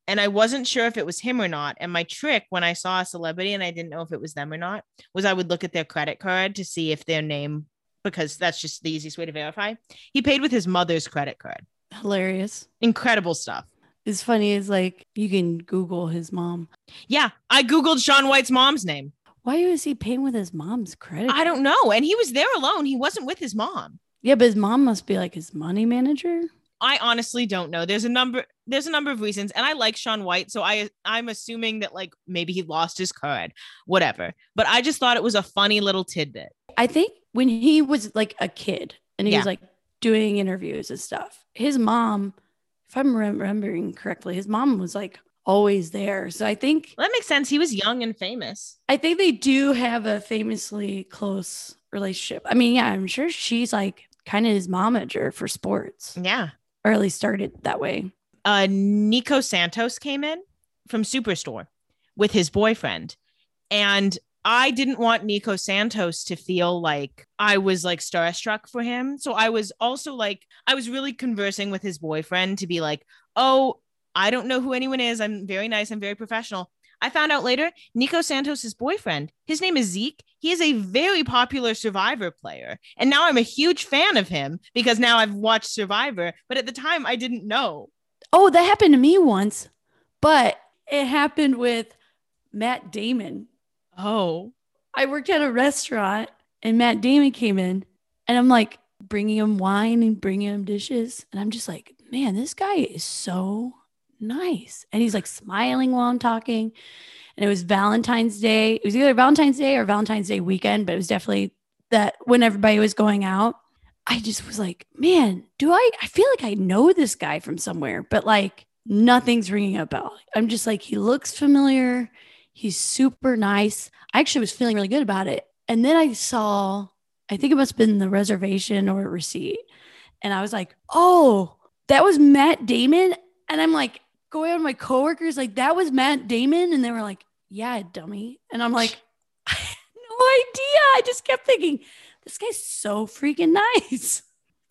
Speaker 1: And I wasn't sure if it was him or not. And my trick when I saw a celebrity and I didn't know if it was them or not was I would look at their credit card to see if their name, because that's just the easiest way to verify. He paid with his mother's credit card.
Speaker 2: Hilarious.
Speaker 1: Incredible stuff.
Speaker 2: It's funny is like you can Google his mom.
Speaker 1: Yeah, I Googled Shaun White's mom's name.
Speaker 2: Why was he paying with his mom's credit?
Speaker 1: I don't know. And he was there alone. He wasn't with his mom.
Speaker 2: Yeah, but his mom must be like his money manager.
Speaker 1: I honestly don't know. There's a number there's a number of reasons and I like Shaun White, so I I'm assuming that like maybe he lost his card, whatever. But I just thought it was a funny little tidbit.
Speaker 2: I think when he was like a kid and he
Speaker 1: Yeah.
Speaker 2: was like doing interviews and stuff, his mom, if I'm rem- remembering correctly, his mom was like always there. So I think
Speaker 1: Well, that makes sense. He was young and famous.
Speaker 2: I think they do have a famously close relationship. I mean, yeah, I'm sure she's like kind of his momager for sports,
Speaker 1: Yeah.
Speaker 2: or at least started that way.
Speaker 1: Uh Nico Santos came in from Superstore with his boyfriend. And I didn't want Nico Santos to feel like I was like starstruck for him. So I was also like, I was really conversing with his boyfriend to be like, oh, I don't know who anyone is. I'm very nice. I'm very professional. I found out later, Nico Santos' boyfriend, his name is Zeke. He is a very popular Survivor player. And now I'm a huge fan of him because now I've watched Survivor. But at the time, I didn't know.
Speaker 2: Oh, that happened to me once, but it happened with Matt Damon.
Speaker 1: Oh,
Speaker 2: I worked at a restaurant and Matt Damon came in and I'm like bringing him wine and bringing him dishes. And I'm just like, man, this guy is so nice. And he's like smiling while I'm talking. And it was Valentine's Day. It was either Valentine's Day or Valentine's Day weekend, but it was definitely that when everybody was going out. I just was like, man, do I? I feel like I know this guy from somewhere, but like nothing's ringing a bell. I'm just like, he looks familiar. He's super nice. I actually was feeling really good about it. And then I saw, I think it must have been the reservation or receipt. And I was like, oh, that was Matt Damon. And I'm like, going on my coworkers, like, that was Matt Damon. And they were like, yeah, dummy. And I'm like, I had no idea. I just kept thinking, this guy's so freaking nice.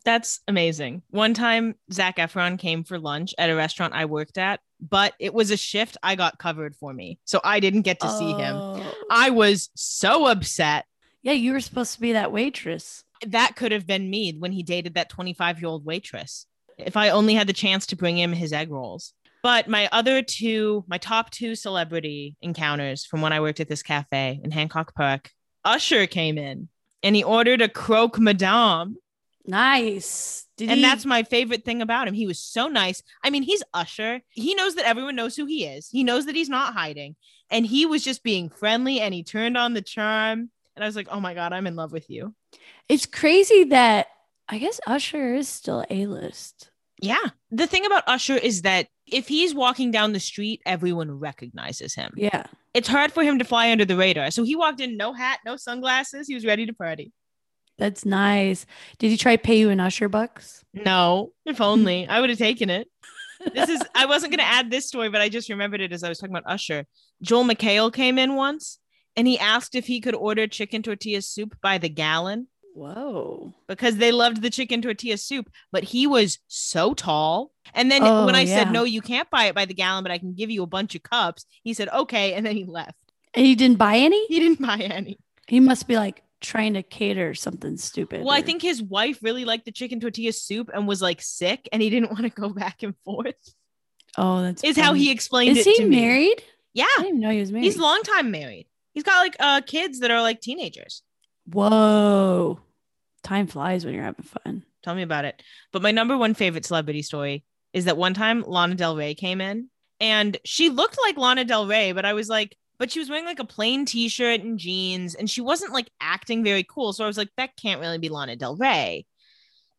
Speaker 1: That's amazing. One time, Zac Efron came for lunch at a restaurant I worked at but it was a shift I got covered for me. So I didn't get to see him.
Speaker 2: Oh.
Speaker 1: I was so upset.
Speaker 2: Yeah, you were supposed to be that waitress.
Speaker 1: That could have been me when he dated that 25 year old waitress. If I only had the chance to bring him his egg rolls. But my other two, my top two celebrity encounters from when I worked at this cafe in Hancock Park, Usher came in and he ordered a croque madame.
Speaker 2: Nice. Did
Speaker 1: and
Speaker 2: he-
Speaker 1: that's my favorite thing about him. He was so nice. I mean, he's Usher. He knows that everyone knows who he is. He knows that he's not hiding. And he was just being friendly and he turned on the charm. And I was like, oh my God, I'm in love with you.
Speaker 2: It's crazy that I guess Usher is still A list.
Speaker 1: Yeah. The thing about Usher is that if he's walking down the street, everyone recognizes him.
Speaker 2: Yeah.
Speaker 1: It's hard for him to fly under the radar. So he walked in, no hat, no sunglasses. He was ready to party.
Speaker 2: That's nice. Did he try pay you in Usher bucks?
Speaker 1: No, if only I would have taken it. This is, I wasn't going to add this story, but I just remembered it as I was talking about Usher. Joel McHale came in once and he asked if he could order chicken tortilla soup by the gallon
Speaker 2: Whoa.
Speaker 1: because they loved the chicken tortilla soup, but he was so tall. And then
Speaker 2: Oh,
Speaker 1: when I
Speaker 2: yeah.
Speaker 1: said, no, you can't buy it by the gallon, but I can give you a bunch of cups, he said, okay. And then he left.
Speaker 2: And he didn't buy any?
Speaker 1: He didn't buy any.
Speaker 2: He must be like trying to cater something stupid.
Speaker 1: Well, I think his wife really liked the chicken tortilla soup and was like sick and he didn't want to go back and forth.
Speaker 2: Oh, that's
Speaker 1: Is how he explained
Speaker 2: Is
Speaker 1: it
Speaker 2: he
Speaker 1: to me.
Speaker 2: married?
Speaker 1: Yeah.
Speaker 2: I didn't know he was married.
Speaker 1: He's long time married. He's got like uh kids that are like teenagers.
Speaker 2: Whoa. Time flies when you're having fun.
Speaker 1: Tell me about it. But my number one favorite celebrity story is that one time Lana Del Rey came in and she looked like Lana Del Rey, but I was like, but she was wearing like a plain t-shirt and jeans and she wasn't like acting very cool. So I was like, that can't really be Lana Del Rey.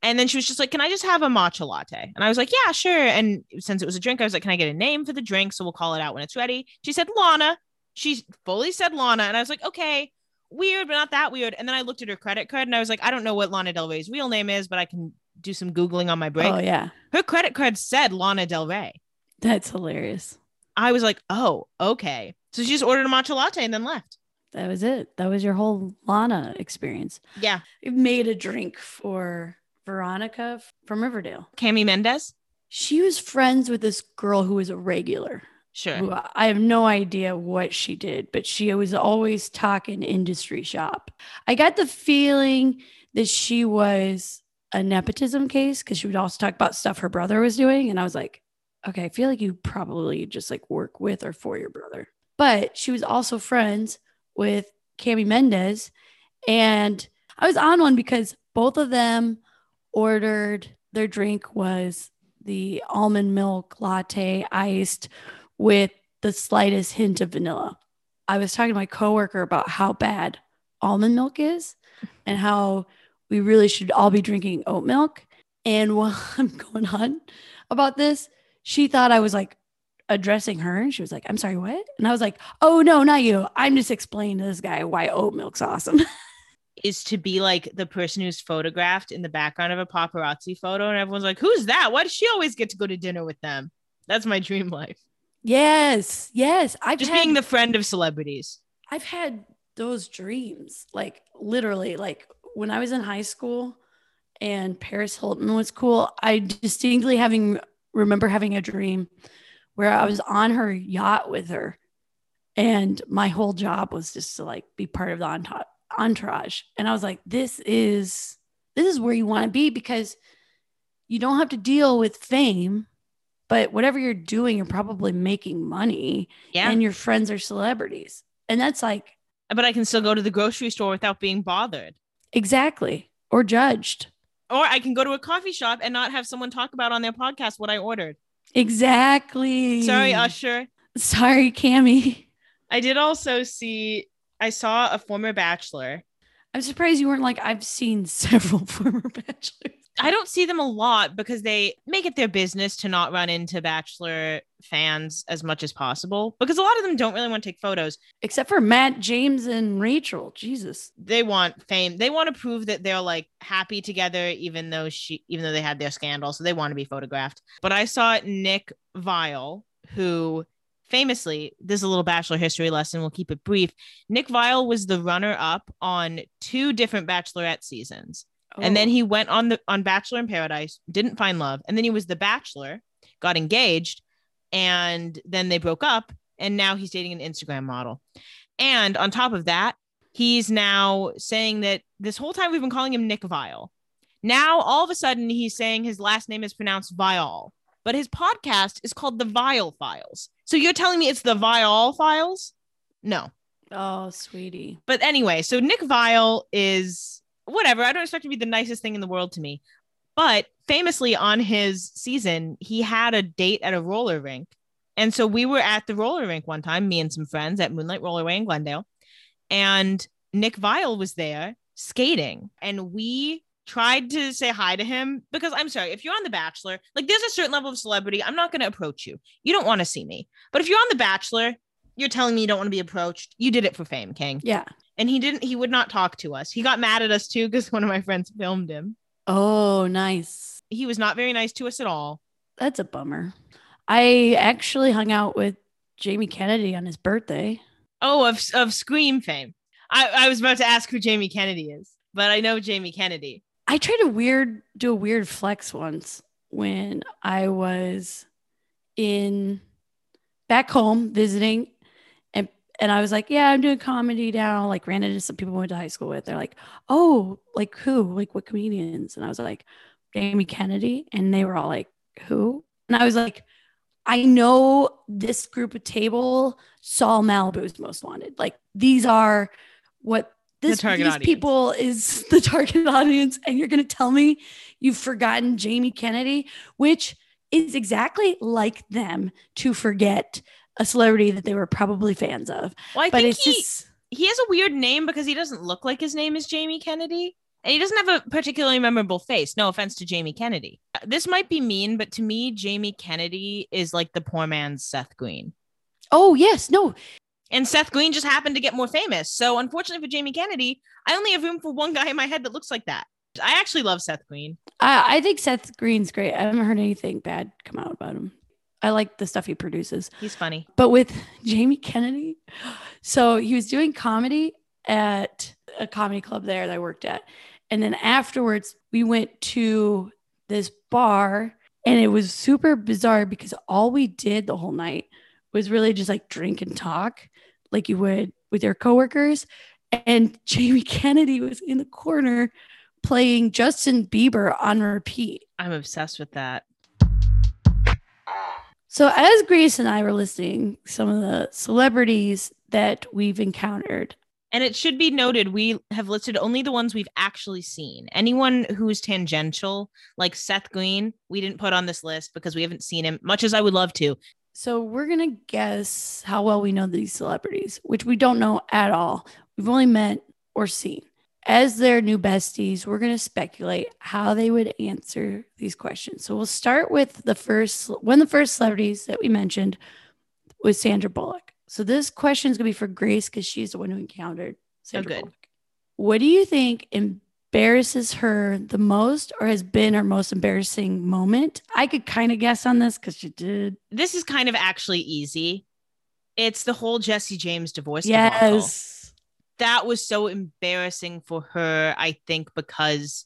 Speaker 1: And then she was just like, Can I just have a matcha latte? And I was like, Yeah, sure. And since it was a drink, I was like, Can I get a name for the drink? So we'll call it out when it's ready. She said Lana. She fully said Lana. And I was like, Okay, weird, but not that weird. And then I looked at her credit card and I was like, I don't know what Lana Del Rey's real name is, but I can do some Googling on my oh, break.
Speaker 2: Oh, yeah.
Speaker 1: Her credit card said Lana Del Rey.
Speaker 2: That's hilarious.
Speaker 1: I was like, Oh, okay. So she just ordered a matcha latte and then left.
Speaker 2: That was it. That was your whole Lana experience.
Speaker 1: Yeah.
Speaker 2: It made a drink for Veronica from Riverdale.
Speaker 1: Cami Mendes?
Speaker 2: She was friends with this girl who was a regular.
Speaker 1: Sure.
Speaker 2: I have no idea what she did, but she was always talking industry shop. I got the feeling that she was a nepotism case because she would also talk about stuff her brother was doing. And I was like, okay, I feel like you probably just like work with or for your brother. But she was also friends with Cami Mendes. And I was on one because both of them ordered their drink was the almond milk latte iced with the slightest hint of vanilla. I was talking to my coworker about how bad almond milk is and how we really should all be drinking oat milk. And while I'm going on about this, she thought I was like addressing her and she was like, I'm sorry, what? And I was like, oh, no, not you. I'm just explaining to this guy why oat milk's awesome.
Speaker 1: is to be like the person who's photographed in the background of a paparazzi photo and everyone's like who's that why does she always get to go to dinner with them that's my dream life
Speaker 2: yes, yes. I've
Speaker 1: just
Speaker 2: had-
Speaker 1: being the friend of celebrities
Speaker 2: I've had those dreams, like literally, like when I was in high school and Paris Hilton was cool. I distinctly having remember having a dream where I was on her yacht with her, and my whole job was just to like be part of the entour- entourage. And I was like, this is this is where you want to be because you don't have to deal with fame. But whatever you're doing, you're probably making money
Speaker 1: yeah
Speaker 2: and your friends are celebrities. And that's like
Speaker 1: but i can still go to the grocery store without being bothered
Speaker 2: exactly or judged.
Speaker 1: or i can go to a coffee shop and not have someone talk about on their podcast what i ordered
Speaker 2: Exactly.
Speaker 1: sorry usher
Speaker 2: Sorry, Cami.
Speaker 1: i did also see i saw a former bachelor
Speaker 2: I'm surprised you weren't like, I've seen several former bachelors.
Speaker 1: I don't see them a lot because they make it their business to not run into Bachelor fans as much as possible because a lot of them don't really want to take photos.
Speaker 2: Except for Matt, James, and Rachel. Jesus.
Speaker 1: They want fame. They want to prove that they're like happy together, even though she, even though they had their scandal. So they want to be photographed. But I saw Nick Vile, who famously, this is a little Bachelor history lesson. We'll keep it brief. Nick Vile was the runner up on two different Bachelorette seasons. And then
Speaker 2: Oh.
Speaker 1: he went on the on Bachelor in Paradise, didn't find love, and then he was the Bachelor, got engaged, and then they broke up and now he's dating an Instagram model. And on top of that, he's now saying that this whole time we've been calling him Nick Vile. Now all of a sudden he's saying his last name is pronounced Viall, but his podcast is called The Viall Files. So you're telling me it's the Viall Files? No.
Speaker 2: Oh, sweetie.
Speaker 1: But anyway, so Nick Vile is whatever. I don't expect to be the nicest thing in the world to me. But famously on his season, he had a date at a roller rink. And so we were at the roller rink one time, me and some friends at Moonlight Rollerway in Glendale. And Nick Viall was there skating. And we tried to say hi to him because I'm sorry, if you're on The Bachelor, like there's a certain level of celebrity, I'm not going to approach you. You don't want to see me. But if you're on The Bachelor, you're telling me you don't want to be approached. You did it for fame, King.
Speaker 2: Yeah.
Speaker 1: And he didn't, he would not talk to us. He got mad at us too because one of my friends filmed him.
Speaker 2: Oh, nice.
Speaker 1: He was not very nice to us at all.
Speaker 2: That's a bummer. I actually hung out with Jamie Kennedy on his birthday.
Speaker 1: Oh, of, of Scream fame. I, I was about to ask who Jamie Kennedy is, but I know Jamie Kennedy.
Speaker 2: I tried to weird do a weird flex once when I was in back home visiting and I was like, yeah, I'm doing comedy now. Like ran into some people I went to high school with. They're like, oh, like who? Like what comedians? And I was like, Jamie Kennedy. And they were all like, who? And I was like, I know this group of table saw Malibu's most wanted. Like these are what this
Speaker 1: target
Speaker 2: these
Speaker 1: audience.
Speaker 2: people is the target audience, and you're gonna tell me you've forgotten Jamie Kennedy, which is exactly like them to forget a celebrity that they were probably fans of.
Speaker 1: Well, I
Speaker 2: but
Speaker 1: think he,
Speaker 2: just
Speaker 1: he has a weird name because he doesn't look like his name is Jamie Kennedy. And he doesn't have a particularly memorable face. No offense to Jamie Kennedy. This might be mean, but to me, Jamie Kennedy is like the poor man's Seth Green.
Speaker 2: oh yes, no,
Speaker 1: And Seth Green just happened to get more famous. So unfortunately for Jamie Kennedy, I only have room for one guy in my head that looks like that. I actually love Seth Green.
Speaker 2: I, I think Seth Green's great. I haven't heard anything bad come out about him. I like the stuff he produces.
Speaker 1: He's funny.
Speaker 2: But with Jamie Kennedy, so he was doing comedy at a comedy club there that I worked at. And then afterwards, we went to this bar and it was super bizarre because all we did the whole night was really just like drink and talk like you would with your coworkers. And Jamie Kennedy was in the corner playing Justin Bieber on repeat.
Speaker 1: I'm obsessed with that.
Speaker 2: So, as Grace and I were listing some of the celebrities that we've encountered,
Speaker 1: And it should be noted, we have listed only the ones we've actually seen. Anyone who's tangential, like Seth Green, we didn't put on this list because we haven't seen him, much as I would love to.
Speaker 2: so we're going to guess how well we know these celebrities, which we don't know at all. We've only met or seen. As their new besties, we're going to speculate how they would answer these questions. So, we'll start with the first one of the first celebrities that we mentioned was Sandra Bullock. So, this question is going to be for Grace because she's the one who encountered oh, Sandra
Speaker 1: good.
Speaker 2: Bullock. What do you think embarrasses her the most or has been her most embarrassing moment? I could kind of guess on this because she did.
Speaker 1: This is kind of actually easy. It's the whole Jesse James divorce. debacle. That was so embarrassing for her, I think, because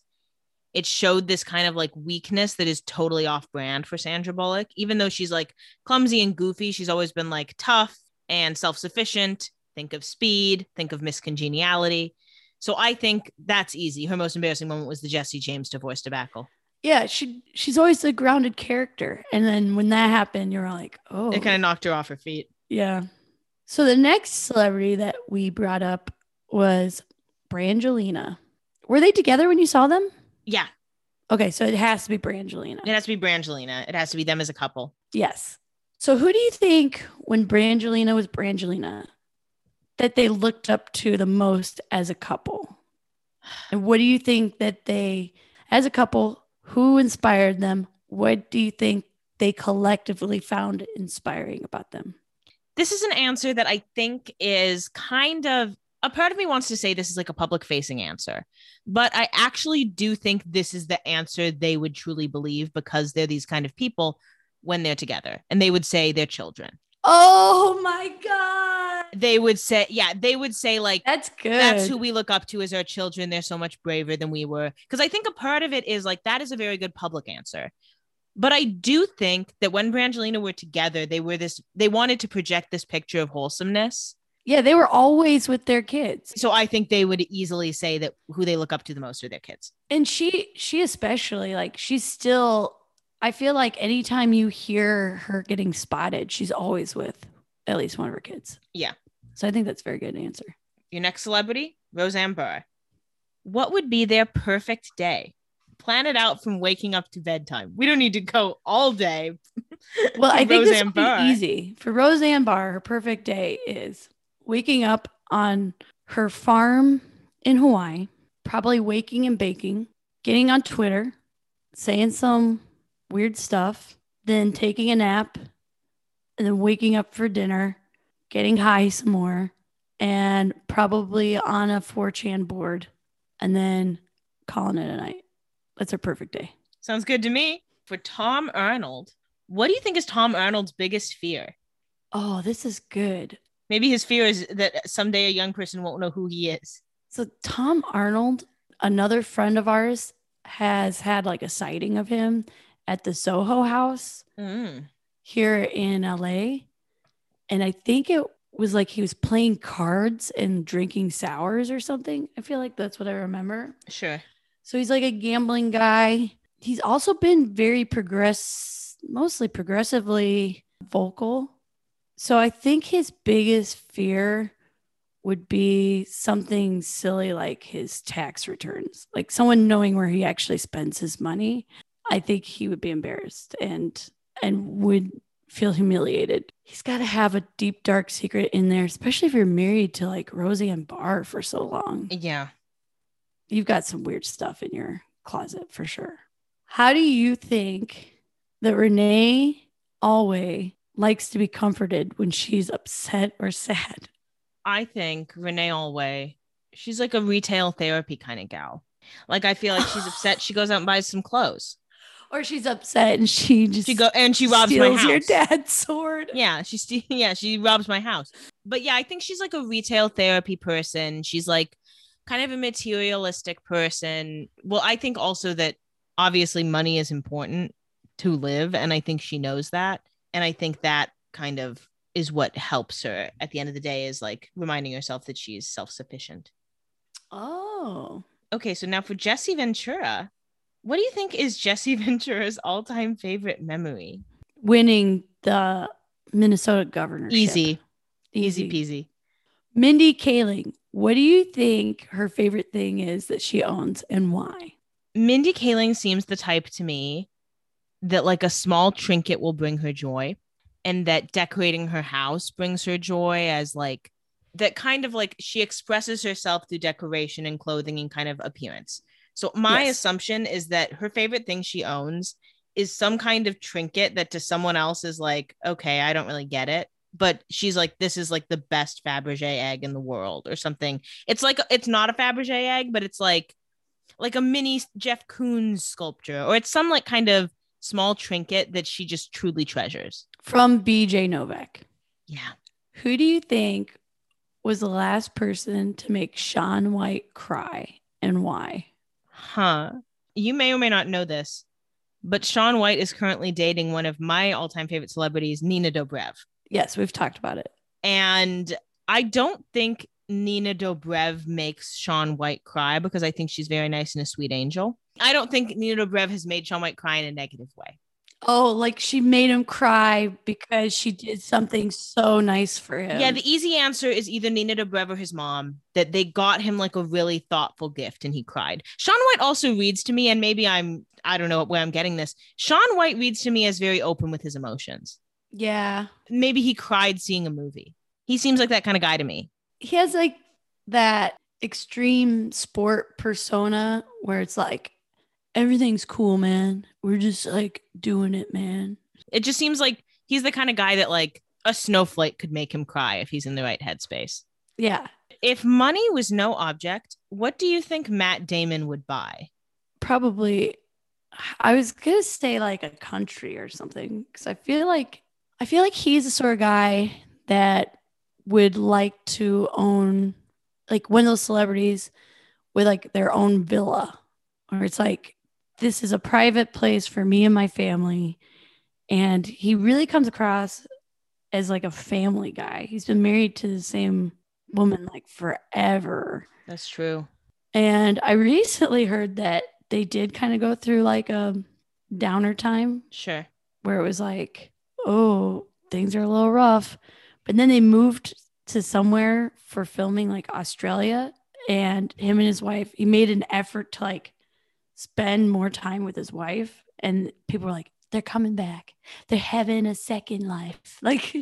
Speaker 1: it showed this kind of like weakness that is totally off brand for Sandra Bullock. Even though she's like clumsy and goofy, she's always been like tough and self sufficient. Think of speed, think of Miss Congeniality. So I think that's easy. Her most embarrassing moment was the Jesse James divorce debacle.
Speaker 2: Yeah, she she's always a grounded character. And then when that happened, you're like, oh
Speaker 1: It kind of knocked her off her feet.
Speaker 2: yeah. So the next celebrity that we brought up was Brangelina. Were they together when you saw them?
Speaker 1: Yeah,
Speaker 2: Okay, so it has to be Brangelina.
Speaker 1: it has to be Brangelina. It has to be them as a couple.
Speaker 2: Yes. So who do you think when Brangelina was Brangelina that they looked up to the most as a couple? And what do you think that they as a couple who inspired them? What do you think they collectively found inspiring about them?
Speaker 1: this is an answer that I think is kind of a part of me wants to say this is like a public facing answer, but I actually do think this is the answer they would truly believe because they're these kind of people when they're together and they would say they're children.
Speaker 2: Oh my god.
Speaker 1: They would say, yeah, they would say, like,
Speaker 2: That's good.
Speaker 1: that's who we look up to as our children. They're so much braver than we were. Because I think a part of it is like that is a very good public answer. But I do think that when Brangelina were together, they were this, they wanted to project this picture of wholesomeness.
Speaker 2: Yeah, they were always with their kids.
Speaker 1: So I think they would easily say that who they look up to the most are their kids.
Speaker 2: And she she especially like she's still I feel like anytime you hear her getting spotted, she's always with at least one of her kids.
Speaker 1: Yeah.
Speaker 2: So I think that's a very good answer.
Speaker 1: Your next celebrity, Roseanne Barr. What would be their perfect day? Plan it out from waking up to bedtime. We don't need to go all day.
Speaker 2: Well, I think this
Speaker 1: Roseanne
Speaker 2: would be easy. For Roseanne Barr, her perfect day is waking up on her farm in Hawaii, probably waking and baking, getting on Twitter, saying some weird stuff, then taking a nap, and then waking up for dinner, getting high some more, and probably on a 4chan board, and then calling it a night. That's her perfect day.
Speaker 1: Sounds good to me. For Tom Arnold, what do you think is Tom Arnold's biggest fear?
Speaker 2: Oh, this is good.
Speaker 1: Maybe his fear is that someday a young person won't know who he is.
Speaker 2: So Tom Arnold, another friend of ours, has had like a sighting of him at the Soho House
Speaker 1: Mm.
Speaker 2: here in LA. And I think it was like he was playing cards and drinking sours or something. I feel like that's what I remember.
Speaker 1: Sure.
Speaker 2: So he's like a gambling guy. He's also been very progress, mostly progressively vocal. So I think his biggest fear would be something silly like his tax returns, like someone knowing where he actually spends his money. I think he would be embarrassed and and would feel humiliated. He's got to have a deep dark secret in there, especially if you're married to like Roseanne Barr for so long
Speaker 1: Yeah.
Speaker 2: you've got some weird stuff in your closet for sure. How do you think that Renee Alway likes to be comforted when she's upset or sad?
Speaker 1: I think Renee Alway, she's like a retail therapy kind of gal. Like I feel like she's upset. She goes out and buys some clothes.
Speaker 2: Or she's upset and she just
Speaker 1: She go and she robs my house.
Speaker 2: your dad's sword.
Speaker 1: Yeah, she ste- yeah, she robs my house. But yeah, I think she's like a retail therapy person. She's like kind of a materialistic person. Well, I think also that obviously money is important to live and I think she knows that. And I think that kind of is what helps her at the end of the day is like reminding herself that she's self-sufficient.
Speaker 2: Oh.
Speaker 1: Okay, so now for Jesse Ventura, what do you think is Jesse Ventura's all-time favorite memory?
Speaker 2: Winning the Minnesota governorship.
Speaker 1: Easy, easy
Speaker 2: Easy.
Speaker 1: peasy.
Speaker 2: Mindy Kaling, what do you think her favorite thing is that she owns and why?
Speaker 1: Mindy Kaling seems the type to me that like a small trinket will bring her joy and that decorating her house brings her joy as like that kind of like she expresses herself through decoration and clothing and kind of appearance. So my
Speaker 2: Yes.
Speaker 1: assumption is that her favorite thing she owns is some kind of trinket that to someone else is like, okay, I don't really get it. But she's like, this is like the best Fabergé egg in the world or something. It's like it's not a Fabergé egg, but it's like like a mini Jeff Koons sculpture, or it's some like kind of small trinket that she just truly treasures.
Speaker 2: From BJ Novak.
Speaker 1: Yeah.
Speaker 2: Who do you think was the last person to make Shaun White cry and why?
Speaker 1: Huh. You may or may not know this, but Shaun White is currently dating one of my all time favorite celebrities, Nina Dobrev.
Speaker 2: Yes, we've talked about it.
Speaker 1: And I don't think Nina Dobrev makes Shaun White cry because I think she's very nice and a sweet angel. I don't think Nina Dobrev has made Shaun White cry in a negative way.
Speaker 2: Oh, like she made him cry because she did something so nice for him.
Speaker 1: Yeah, the easy answer is either Nina Dobrev or his mom that they got him like a really thoughtful gift and he cried. Shaun White also reads to me, and maybe I'm I don't know where I'm getting this. Shaun White reads to me as very open with his emotions.
Speaker 2: yeah.
Speaker 1: Maybe he cried seeing a movie. He seems like that kind of guy to me.
Speaker 2: He has like that extreme sport persona where it's like everything's cool, man. We're just like doing it, man.
Speaker 1: It just seems like he's the kind of guy that like a snowflake could make him cry if he's in the right headspace.
Speaker 2: Yeah.
Speaker 1: If money was no object, what do you think Matt Damon would buy?
Speaker 2: Probably I was gonna say like a country or something because I feel like I feel like he's the sort of guy that would like to own like one of those celebrities with like their own villa, or it's like this is a private place for me and my family. And he really comes across as like a family guy. He's been married to the same woman like forever.
Speaker 1: That's true.
Speaker 2: And I recently heard that they did kind of go through like a downer time
Speaker 1: Sure.
Speaker 2: where it was like, oh, things are a little rough. But then they moved to somewhere for filming, like Australia. And him and his wife, he made an effort to like spend more time with his wife. And people were like, they're coming back. They're having a second life. Like,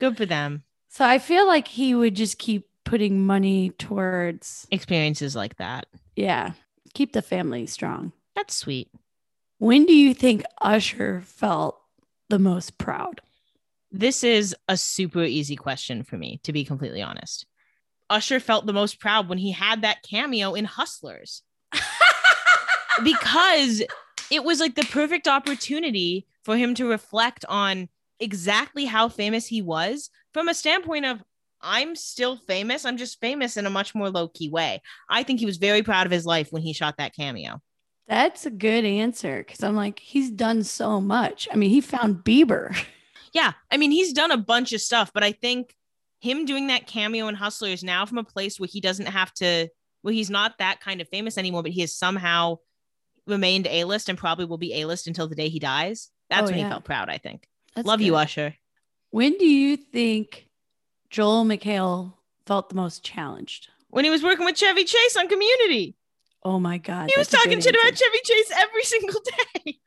Speaker 1: Good for them.
Speaker 2: so I feel like he would just keep putting money towards,
Speaker 1: Experiences like that.
Speaker 2: yeah, keep the family strong.
Speaker 1: That's sweet.
Speaker 2: When do you think Usher felt the most proud?
Speaker 1: This is a super easy question for me, to be completely honest. Usher felt the most proud when he had that cameo in Hustlers because it was like the perfect opportunity for him to reflect on exactly how famous he was from a standpoint of I'm still famous. I'm just famous in a much more low key way. I think he was very proud of his life when he shot that cameo.
Speaker 2: That's a good answer because I'm like, he's done so much. I mean, he found Bieber.
Speaker 1: Yeah, I mean, he's done a bunch of stuff, but I think him doing that cameo in Hustlers now from a place where he doesn't have to, where he's not that kind of famous anymore, but he has somehow remained A list and probably will be A list until the day he dies. That's
Speaker 2: Oh,
Speaker 1: when
Speaker 2: yeah.
Speaker 1: he felt proud, I think.
Speaker 2: That's
Speaker 1: Love you. Usher.
Speaker 2: When do you think Joel McHale felt the most challenged?
Speaker 1: When he was working with Chevy Chase on Community,
Speaker 2: Oh my God.
Speaker 1: he was talking shit about. Chevy Chase every single day.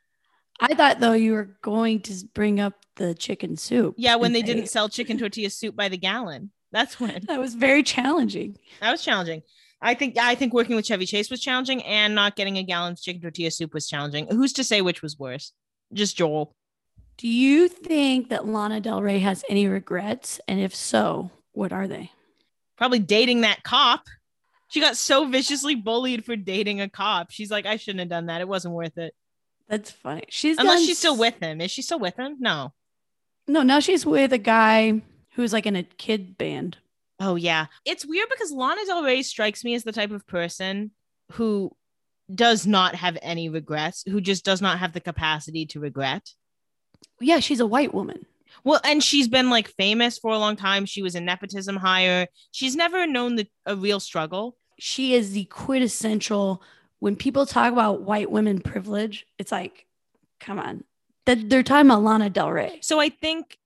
Speaker 2: I thought though you were going to bring up the chicken soup.
Speaker 1: Yeah, when they didn't sell chicken tortilla soup by the gallon. That's when
Speaker 2: That was very challenging.
Speaker 1: that was challenging. I think I think working with Chevy Chase was challenging, and not getting a gallon of chicken tortilla soup was challenging. Who's to say which was worse? Just Joel.
Speaker 2: Do you think that Lana Del Rey has any regrets? And if so, what are they?
Speaker 1: Probably dating that cop. She got so viciously bullied for dating a cop. She's like, I shouldn't have done that. It wasn't worth it.
Speaker 2: That's funny. She's
Speaker 1: Unless
Speaker 2: done
Speaker 1: she's still with him. Is she still with him? No.
Speaker 2: No, now she's with a guy who's like in a kid band.
Speaker 1: Oh yeah. It's weird because Lana Del Rey strikes me as the type of person who does not have any regrets, who just does not have the capacity to regret.
Speaker 2: Yeah, she's a white woman.
Speaker 1: Well, and she's been like famous for a long time. She was a nepotism hire. She's never known the a real struggle.
Speaker 2: She is the quintessential. When people talk about white women privilege, it's like, come on, that they're talking about Lana Del Rey.
Speaker 1: So I think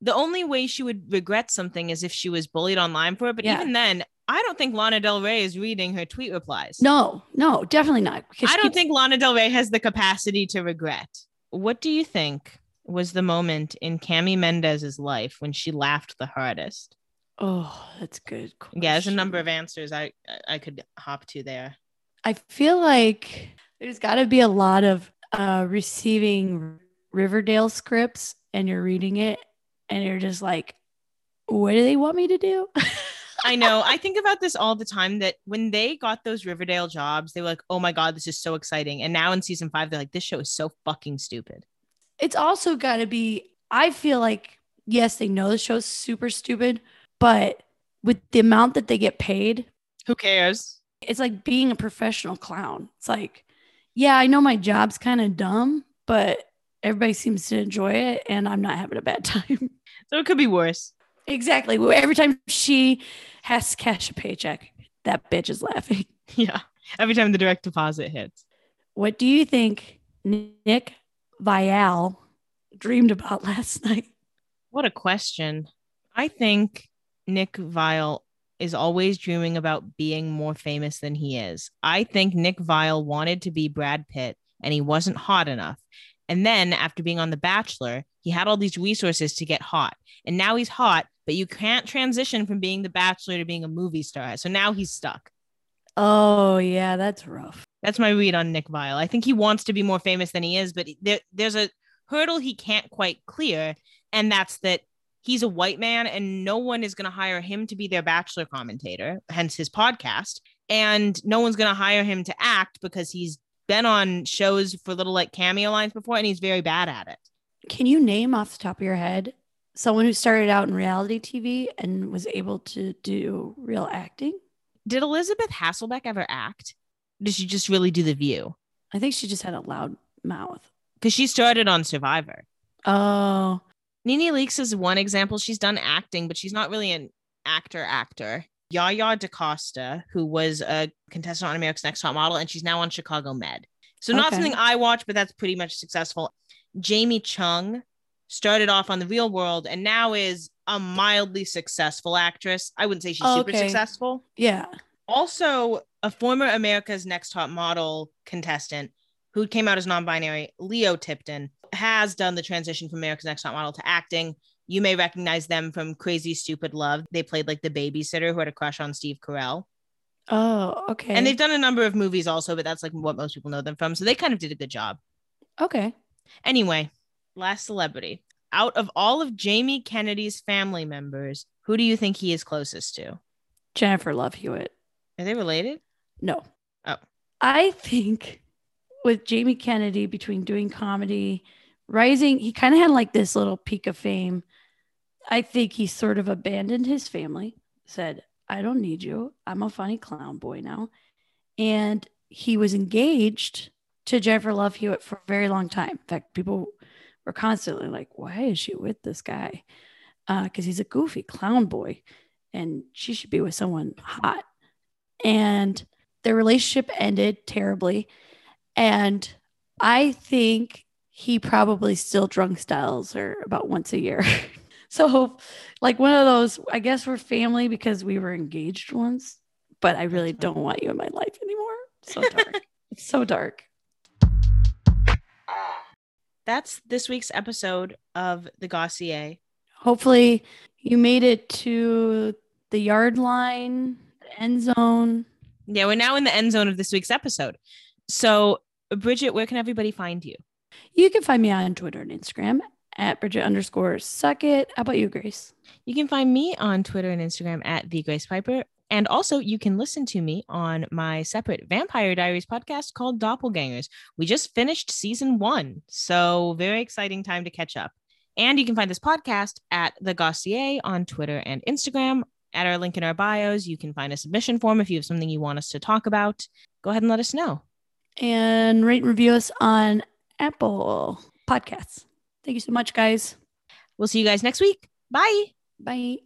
Speaker 1: the only way she would regret something is if she was bullied online for it. But
Speaker 2: Yeah.
Speaker 1: even then, I don't think Lana Del Rey is reading her tweet replies.
Speaker 2: No, no, definitely not.
Speaker 1: I don't
Speaker 2: keeps-
Speaker 1: think Lana Del Rey has the capacity to regret. What do you think was the moment in Cami Mendes's life when she laughed the hardest?
Speaker 2: Oh, that's good.
Speaker 1: Yeah, there's a number of answers I I could hop to there.
Speaker 2: I feel like there's got to be a lot of uh, receiving Riverdale scripts and you're reading it and you're just like, what do they want me to do?
Speaker 1: I know. I think about this all the time that when they got those Riverdale jobs, they were like, oh my God, this is so exciting. And now in season five, they're like, this show is so fucking stupid.
Speaker 2: it's also got to be, I feel like, yes, they know the show's super stupid, but with the amount that they get paid,
Speaker 1: Who cares?
Speaker 2: it's like being a professional clown. It's like, yeah, I know my job's kind of dumb, but everybody seems to enjoy it and I'm not having a bad time.
Speaker 1: So it could be worse.
Speaker 2: Exactly. Every time she has to cash a paycheck, that bitch is laughing.
Speaker 1: Yeah. Every time the direct deposit hits.
Speaker 2: What do you think Nick Vial dreamed about last night?
Speaker 1: What a question. I think Nick Vile is always dreaming about being more famous than he is. I think Nick Vile wanted to be Brad Pitt and he wasn't hot enough. And then after being on The Bachelor, he had all these resources to get hot. And now he's hot, but you can't transition from being The Bachelor to being a movie star. So now he's stuck.
Speaker 2: Oh, yeah, that's rough.
Speaker 1: That's my read on Nick Vile. I think he wants to be more famous than he is, but there, there's a hurdle he can't quite clear. And that's that he's a white man and no one is going to hire him to be their bachelor commentator, hence his podcast. And no one's going to hire him to act because he's been on shows for little like cameo lines before and he's very bad at it.
Speaker 2: Can you name off the top of your head someone who started out in reality TV and was able to do real acting?
Speaker 1: Did Elisabeth Hasselbeck ever act? Did she just really do the view?
Speaker 2: I think she just had a loud mouth.
Speaker 1: because she started on Survivor.
Speaker 2: Oh,
Speaker 1: Nene Leakes is one example. She's done acting, but she's not really an actor actor. Yaya DaCosta, who was a contestant on America's Next Top Model, and she's now on Chicago Med. So not
Speaker 2: Okay.
Speaker 1: something I watch, but that's pretty much successful. Jamie Chung started off on The Real World and now is a mildly successful actress. I wouldn't say she's
Speaker 2: Oh,
Speaker 1: super
Speaker 2: okay.
Speaker 1: successful.
Speaker 2: yeah.
Speaker 1: Also, a former America's Next Top Model contestant who came out as non-binary, Leo Tipton, has done the transition from America's Next Top Model to acting. You may recognize them from Crazy Stupid Love. They played like the babysitter who had a crush on Steve Carell.
Speaker 2: Oh, okay.
Speaker 1: And they've done a number of movies also, but that's like what most people know them from. So they kind of did a good job.
Speaker 2: okay.
Speaker 1: Anyway, last celebrity. Out of all of Jamie Kennedy's family members, who do you think he is closest to?
Speaker 2: Jennifer Love Hewitt.
Speaker 1: Are they related?
Speaker 2: No.
Speaker 1: Oh.
Speaker 2: I think with Jamie Kennedy between doing comedy, rising, he kind of had like this little peak of fame. I think he sort of abandoned his family, said, I don't need you. I'm a funny clown boy now. And he was engaged to Jennifer Love Hewitt for a very long time. In fact, people were constantly like, why is she with this guy? Uh, because he's a goofy clown boy and she should be with someone hot. And their relationship ended terribly. And I think he probably still drunk styles her about once a year. so, like one of those, I guess we're family because we were engaged once, but I really don't want you in my life anymore. So dark. it's so dark.
Speaker 1: That's this week's episode of The Gossier.
Speaker 2: Hopefully, you made it to the yard line, the end zone.
Speaker 1: Yeah, we're now in the end zone of this week's episode. So, Bridget, where can everybody find you?
Speaker 2: You can find me on Twitter and Instagram at Bridget underscore suck it. How about you, Grace?
Speaker 1: You can find me on Twitter and Instagram at the Grace Piper. And also, you can listen to me on my separate Vampire Diaries podcast called Doppelgangers. We just finished season one. So, very exciting time to catch up. And you can find this podcast at The Gossier on Twitter and Instagram. At our link in our bios, you can find a submission form if you have something you want us to talk about. Go ahead and let us know.
Speaker 2: And rate and review us on Apple Podcasts. Thank you so much, guys.
Speaker 1: We'll see you guys next week. Bye.
Speaker 2: Bye.